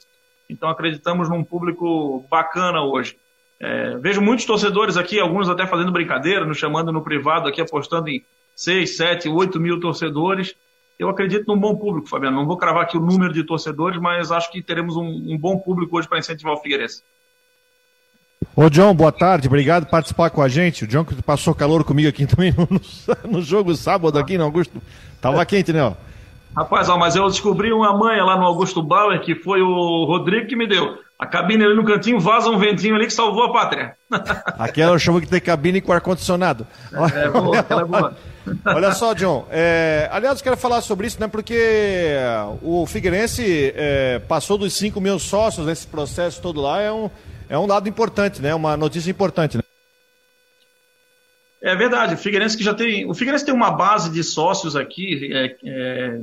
G: Então acreditamos num público bacana hoje. É, vejo muitos torcedores aqui, alguns até fazendo brincadeira, nos chamando no privado aqui, apostando em 6, 7, 8 mil torcedores. Eu acredito num bom público, Fabiano. Não vou cravar aqui o número de torcedores, mas acho que teremos um, um bom público hoje para incentivar o Figueirense.
B: Ô John, boa tarde, obrigado por participar com a gente. O John que passou calor comigo aqui também no, no jogo sábado aqui no Augusto. Tava quente, né? Ó.
G: Rapaz, ó, mas eu descobri uma manha lá no Augusto Bauer, que foi o Rodrigo que me deu. A cabine ali no cantinho vaza um ventinho ali que salvou a pátria.
B: Aquela eu chamo que tem cabine com ar-condicionado. É, é boa, é boa. Olha só, John. É, aliás, eu quero falar sobre isso, né? Porque o Figueirense é, passou dos 5 mil sócios nesse processo todo lá. É um, é um dado importante, né? Uma notícia importante, né?
G: É verdade, o Figueirense que já tem. O Figueirense tem uma base de sócios aqui, é, é,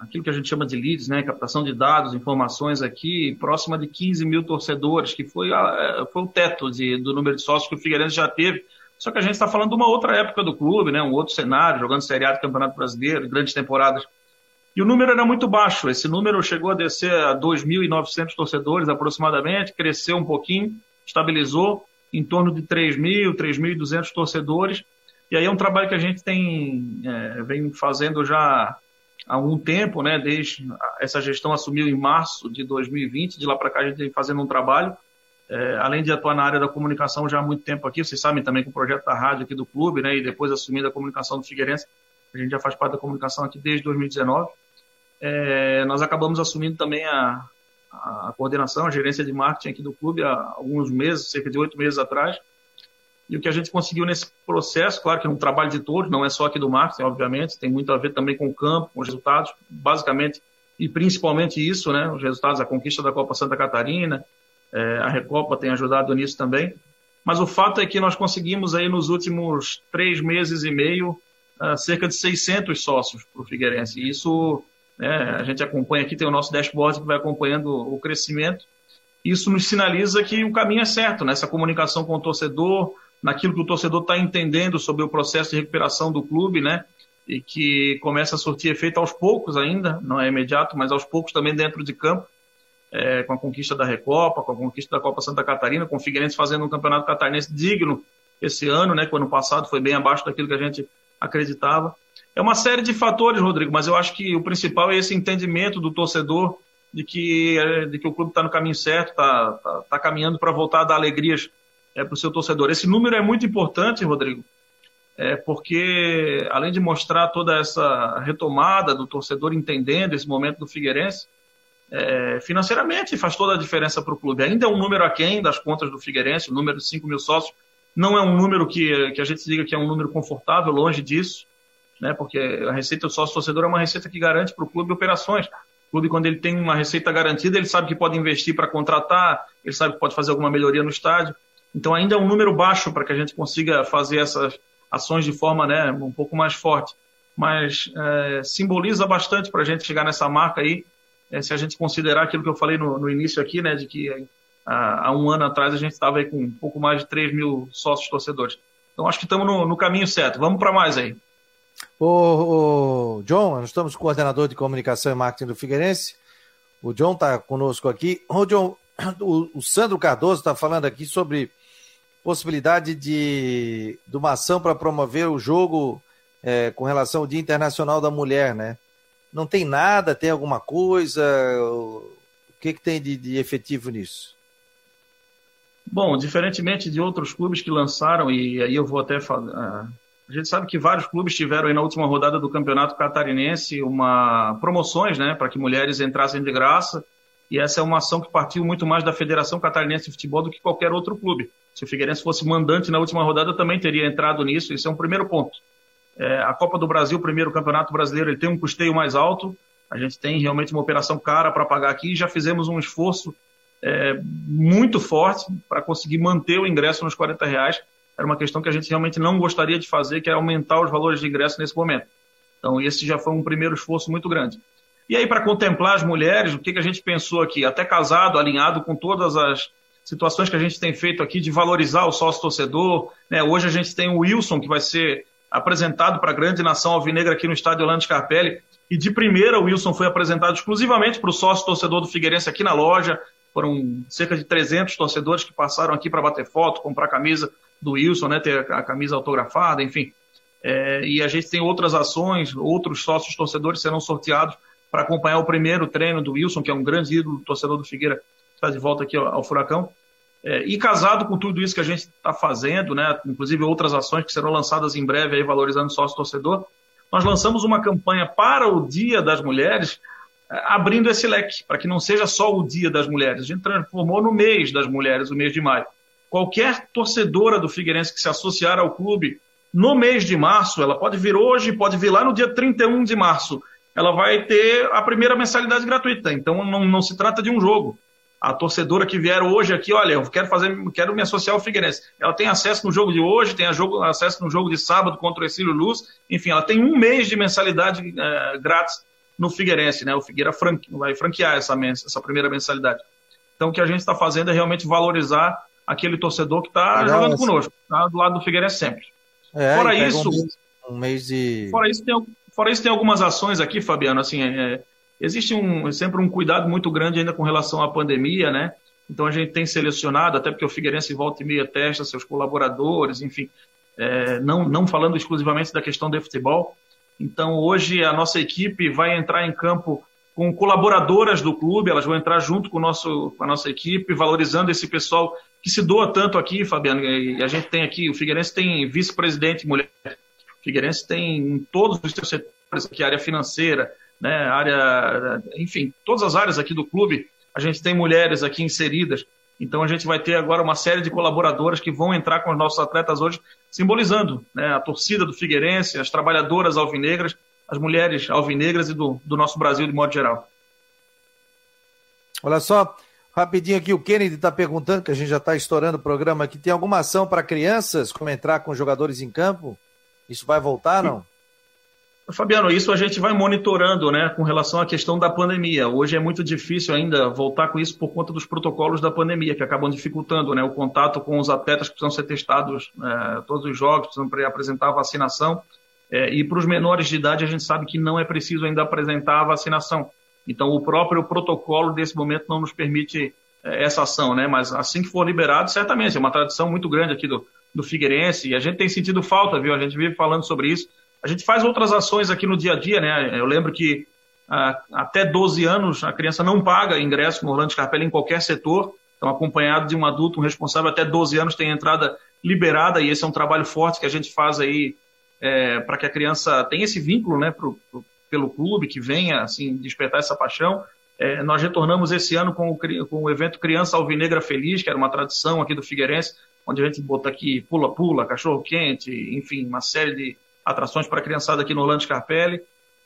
G: aquilo que a gente chama de leads, né? Captação de dados, informações aqui, próxima de 15 mil torcedores, que foi, a, é, foi o teto de, do número de sócios que o Figueirense já teve. Só que a gente está falando de uma outra época do clube, né? Um outro cenário, jogando Série A do Campeonato Brasileiro, grandes temporadas. E o número era muito baixo. Esse número chegou a descer a 2.900 torcedores aproximadamente, cresceu um pouquinho, estabilizou em torno de 3.000, 3.200 torcedores. E aí é um trabalho que a gente tem é, vem fazendo já há algum tempo, né? Desde essa gestão assumiu em março de 2020, de lá para cá a gente vem fazendo um trabalho. É, além de atuar na área da comunicação já há muito tempo aqui, vocês sabem também com o projeto da rádio aqui do clube, né? E depois assumindo a comunicação do Figueirense, a gente já faz parte da comunicação aqui desde 2019 é, nós acabamos assumindo também a, a coordenação, a gerência de marketing aqui do clube há alguns meses, cerca de oito meses atrás. E o que a gente conseguiu nesse processo, claro que é um trabalho de todos, não é só aqui do marketing, obviamente, tem muito a ver também com o campo, com os resultados, basicamente e principalmente isso, né, os resultados, a conquista da Copa Santa Catarina, é, a Recopa tem ajudado nisso também. Mas o fato é que nós conseguimos aí nos últimos três meses e meio uh, cerca de 600 sócios para o Figueirense. E isso né? A gente acompanha aqui, tem o nosso dashboard que vai acompanhando o crescimento. Isso nos sinaliza que o caminho é certo, nessa comunicação com o torcedor, naquilo que o torcedor está entendendo sobre o processo de recuperação do clube, né? E que começa a surtir efeito aos poucos ainda, não é imediato, mas aos poucos também dentro de campo, é, com a conquista da Recopa, com a conquista da Copa Santa Catarina, com o Figueirense fazendo um campeonato catarinense digno esse ano, né? Que o ano passado foi bem abaixo daquilo que a gente acreditava. É uma série de fatores, Rodrigo, mas eu acho que o principal é esse entendimento do torcedor de que, é, de que o clube está no caminho certo, está tá, tá caminhando para voltar a dar alegrias é, para o seu torcedor. Esse número é muito importante, Rodrigo, é, porque além de mostrar toda essa retomada do torcedor entendendo esse momento do Figueirense, é, financeiramente faz toda a diferença para o clube. Ainda é um número aquém das contas do Figueirense, o número de 5 mil sócios. Não é um número que, que a gente diga que é um número confortável, longe disso, né, porque a receita do sócio-torcedor é uma receita que garante para o clube operações. O clube, quando ele tem uma receita garantida, ele sabe que pode investir para contratar, ele sabe que pode fazer alguma melhoria no estádio. Então, ainda é um número baixo para que a gente consiga fazer essas ações de forma né, um pouco mais forte. Mas é, simboliza bastante para a gente chegar nessa marca aí é, se a gente considerar aquilo que eu falei no, no início aqui, né, de que há, há, um ano atrás a gente estava com um pouco mais de 3 mil sócios torcedores. Então acho que estamos no, no caminho certo. Vamos para mais aí.
A: O, o, John, nós estamos com o coordenador de comunicação e marketing do Figueirense. O John está conosco aqui. Ô, John, o, o Sandro Cardoso está falando aqui sobre possibilidade de, de uma ação para promover o jogo é, com relação ao Dia Internacional da Mulher, né? Não tem nada, tem alguma coisa? O que, que tem de, de efetivo nisso?
G: Bom, diferentemente de outros clubes que lançaram, e aí eu vou até falar. A gente sabe que vários clubes tiveram aí na última rodada do Campeonato Catarinense uma promoções, né, para que mulheres entrassem de graça. E essa é uma ação que partiu muito mais da Federação Catarinense de Futebol do que qualquer outro clube. Se o Figueirense fosse mandante na última rodada, também teria entrado nisso. Isso é um primeiro ponto. É, a Copa do Brasil, o primeiro campeonato brasileiro, ele tem um custeio mais alto. A gente tem realmente uma operação cara para pagar aqui. Já fizemos um esforço é, muito forte para conseguir manter o ingresso nos 40 reais. Era uma questão que a gente realmente não gostaria de fazer, que é aumentar os valores de ingresso nesse momento. Então, esse já foi um primeiro esforço muito grande. E aí, para contemplar as mulheres, o que, que a gente pensou aqui? Até casado, alinhado com todas as situações que a gente tem feito aqui de valorizar o sócio torcedor. Né? Hoje a gente tem o Wilson, que vai ser apresentado para a grande nação alvinegra aqui no estádio Orlando Scarpelli. E de primeira, o Wilson foi apresentado exclusivamente para o sócio torcedor do Figueirense aqui na loja. Foram cerca de 300 torcedores que passaram aqui para bater foto, comprar camisa do Wilson, né, ter a camisa autografada, enfim. É, e a gente tem outras ações, outros sócios torcedores serão sorteados para acompanhar o primeiro treino do Wilson, que é um grande ídolo torcedor do Figueira, está de volta aqui ao, ao Furacão. É, e casado com tudo isso que a gente está fazendo, né, inclusive outras ações que serão lançadas em breve aí valorizando o sócio torcedor, nós lançamos uma campanha para o Dia das Mulheres, é, abrindo esse leque, para que não seja só o Dia das Mulheres. A gente transformou no mês das mulheres, o mês de maio. Qualquer torcedora do Figueirense que se associar ao clube no mês de março, ela pode vir hoje, pode vir lá no dia 31 de março, ela vai ter a primeira mensalidade gratuita. Então não, não se trata de um jogo a torcedora que vier hoje aqui, olha, eu quero fazer, quero me associar ao Figueirense. Ela tem acesso no jogo de hoje, tem jogo, acesso no jogo de sábado contra o Exílio Luz, enfim, ela tem um mês de mensalidade é, grátis no Figueirense, né? O Figueira franque, vai franquear essa, essa primeira mensalidade. Então, o que a gente está fazendo é realmente valorizar aquele torcedor que está jogando assim. conosco, tá do lado do Figueirense sempre. É, fora isso,
A: um mês, de.
G: Fora isso, tem, fora isso, tem algumas ações aqui, Fabiano, assim, é, Existe um, sempre um cuidado muito grande ainda com relação à pandemia, né? Então a gente tem selecionado, até porque o Figueirense volta e meia testa seus colaboradores, enfim, é, não, não falando exclusivamente da questão do futebol. Então hoje a nossa equipe vai entrar em campo com colaboradoras do clube, elas vão entrar junto com, nosso, com a nossa equipe, valorizando esse pessoal que se doa tanto aqui, Fabiano. E a gente tem aqui, o Figueirense tem vice-presidente mulher, o Figueirense tem todos os seus setores aqui, área financeira, né, área, enfim, todas as áreas aqui do clube, a gente tem mulheres aqui inseridas. Então a gente vai ter agora uma série de colaboradoras que vão entrar com os nossos atletas hoje, simbolizando né, a torcida do Figueirense, as trabalhadoras alvinegras, as mulheres alvinegras e do, do nosso Brasil de modo geral.
A: Olha só, rapidinho aqui, o Kennedy está perguntando, que a gente já está estourando o programa aqui, tem alguma ação para crianças, como entrar com jogadores em campo? Isso vai voltar, não?
G: Fabiano, isso a gente vai monitorando, né, com relação à questão da pandemia. Hoje é muito difícil ainda voltar com isso por conta dos protocolos da pandemia, que acabam dificultando, né, o contato com os atletas que precisam ser testados, é, todos os jogos precisam apresentar a vacinação. É, e para os menores de idade a gente sabe que não é preciso ainda apresentar a vacinação. Então o próprio protocolo desse momento não nos permite é, essa ação, né? Mas assim que for liberado, certamente, é uma tradição muito grande aqui do, do Figueirense e a gente tem sentido falta, viu? A gente vive falando sobre isso. A gente faz outras ações aqui no dia a dia, né? Eu lembro que ah, até 12 anos a criança não paga ingresso no Orlando Scarpelli em qualquer setor, então acompanhado de um adulto, um responsável até 12 anos tem entrada liberada e esse é um trabalho forte que a gente faz aí é, para que a criança tenha esse vínculo, né, pro, pro, pelo clube, que venha assim despertar essa paixão. É, nós retornamos esse ano com o, com o evento Criança Alvinegra Feliz, que era uma tradição aqui do Figueirense, onde a gente bota aqui pula-pula, cachorro-quente, enfim, uma série de atrações para a criançada aqui no Orlando Scarpelli.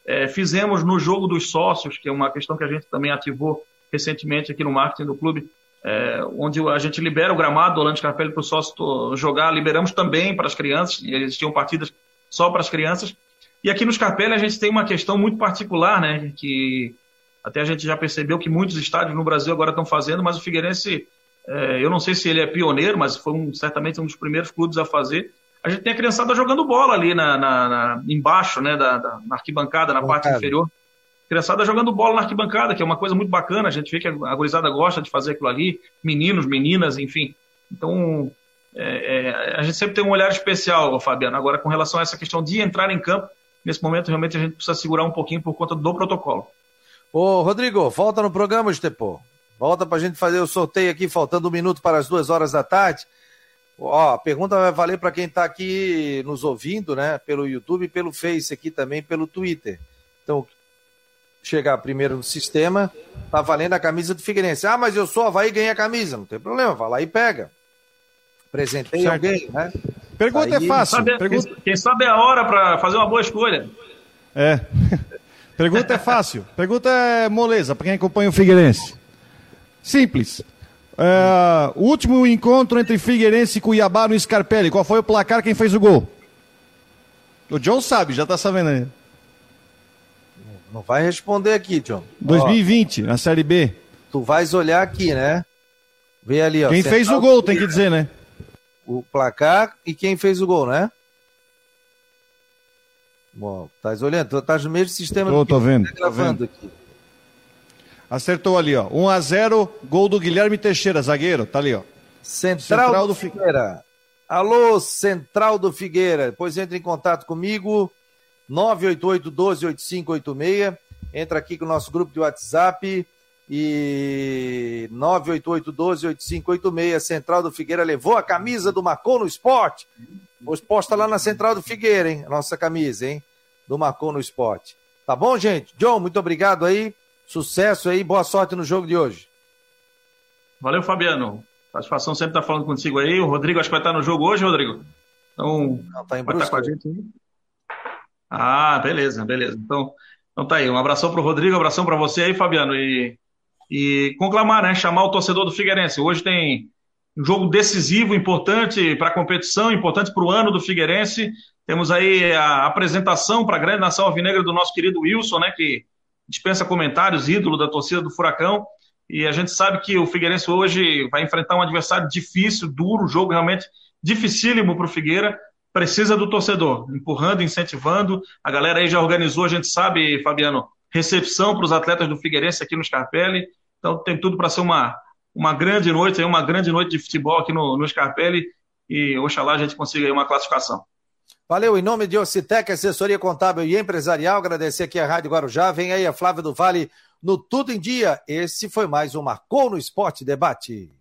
G: É, fizemos no jogo dos sócios, que é uma questão que a gente também ativou recentemente aqui no marketing do clube, é, onde a gente libera o gramado do Orlando Scarpelli para o sócio jogar, liberamos também para as crianças, existiam partidas só para as crianças. E aqui no Scarpelli a gente tem uma questão muito particular, né, que até a gente já percebeu que muitos estádios no Brasil agora estão fazendo, mas o Figueirense, é, eu não sei se ele é pioneiro, mas foi um, certamente um dos primeiros clubes a fazer. A gente tem a criançada jogando bola ali na, na, na embaixo, né, da, da, na arquibancada, na parte inferior. Criançada jogando bola na arquibancada, que é uma coisa muito bacana. A gente vê que a gurizada gosta de fazer aquilo ali, meninos, meninas, enfim. Então, é, é, a gente sempre tem um olhar especial, Fabiano. Agora, com relação a essa questão de entrar em campo, nesse momento realmente a gente precisa segurar um pouquinho por conta do protocolo.
A: Ô, Rodrigo, volta no programa, Estepô. Volta para a gente fazer o sorteio aqui, faltando um minuto para as duas horas da tarde. Ó, a pergunta vai valer para quem está aqui nos ouvindo, né? Pelo YouTube, pelo Face aqui também, pelo Twitter. Então, chegar primeiro no sistema, tá valendo a camisa do Figueirense. Ah, mas eu sou Havaí e ganhei a camisa. Não tem problema, vai lá e pega. Apresentei certo. alguém, né?
B: Pergunta Aí, é fácil.
G: Quem sabe,
B: Pergunta...
G: quem sabe é a hora para fazer uma boa escolha.
B: É. Pergunta é fácil. Pergunta é moleza para quem acompanha o Figueirense. Simples. É, o último encontro entre Figueirense e Cuiabá no Scarpelli, qual foi o placar, quem fez o gol? O John sabe, já tá sabendo aí.
A: Não vai responder aqui, John.
B: 2020, ó, na Série B.
A: Tu vais olhar aqui, né? Vê ali, ó.
B: Quem fez o gol, tem que dizer, né?
A: O placar e quem fez o gol, né? Bom, estás olhando, tu estás no mesmo sistema.
B: Tô, tô vendo. Tá gravando tô vendo. aqui. Acertou ali, ó. 1 a 0 gol do Guilherme Teixeira, zagueiro. Tá ali, ó.
A: Central, Central do, do Figueira. Alô, Central do Figueira. Depois entre em contato comigo. 988 12 8586. Entra aqui com o nosso grupo de WhatsApp. E 988 12 8586. Central do Figueira levou a camisa do Marcou no Esporte. Hoje posta lá na Central do Figueira, hein? A nossa camisa, hein? Do Marcou no Esporte. Tá bom, gente? John, muito obrigado aí. Sucesso aí, boa sorte no jogo de hoje.
G: Valeu, Fabiano. Satisfação sempre estar falando contigo aí. O Rodrigo acho que vai estar no jogo hoje, Rodrigo. Então, Não, tá em vai estar com a gente aí. Ah, beleza, beleza. Então, então tá aí. Um abração para o Rodrigo, um abração para você aí, Fabiano. E, e conclamar, né? Chamar o torcedor do Figueirense. Hoje tem um jogo decisivo, importante para a competição, importante para o ano do Figueirense. Temos aí a apresentação para a grande nação alvinegra do nosso querido Wilson, né, que dispensa comentários, ídolo da torcida do Furacão. E a gente sabe que o Figueirense hoje vai enfrentar um adversário difícil, duro, jogo realmente dificílimo para o Figueira. Precisa do torcedor, empurrando, incentivando. A galera aí já organizou, a gente sabe, Fabiano, recepção para os atletas do Figueirense aqui no Scarpelli. Então tem tudo para ser uma, uma grande noite, uma grande noite de futebol aqui no, no Scarpelli e oxalá a gente consiga uma classificação.
A: Valeu, em nome de Ocitec, assessoria contábil e empresarial, agradecer aqui a Rádio Guarujá, vem aí a Flávia do Vale no Tudo em Dia. Esse foi mais um Marcou no Esporte Debate.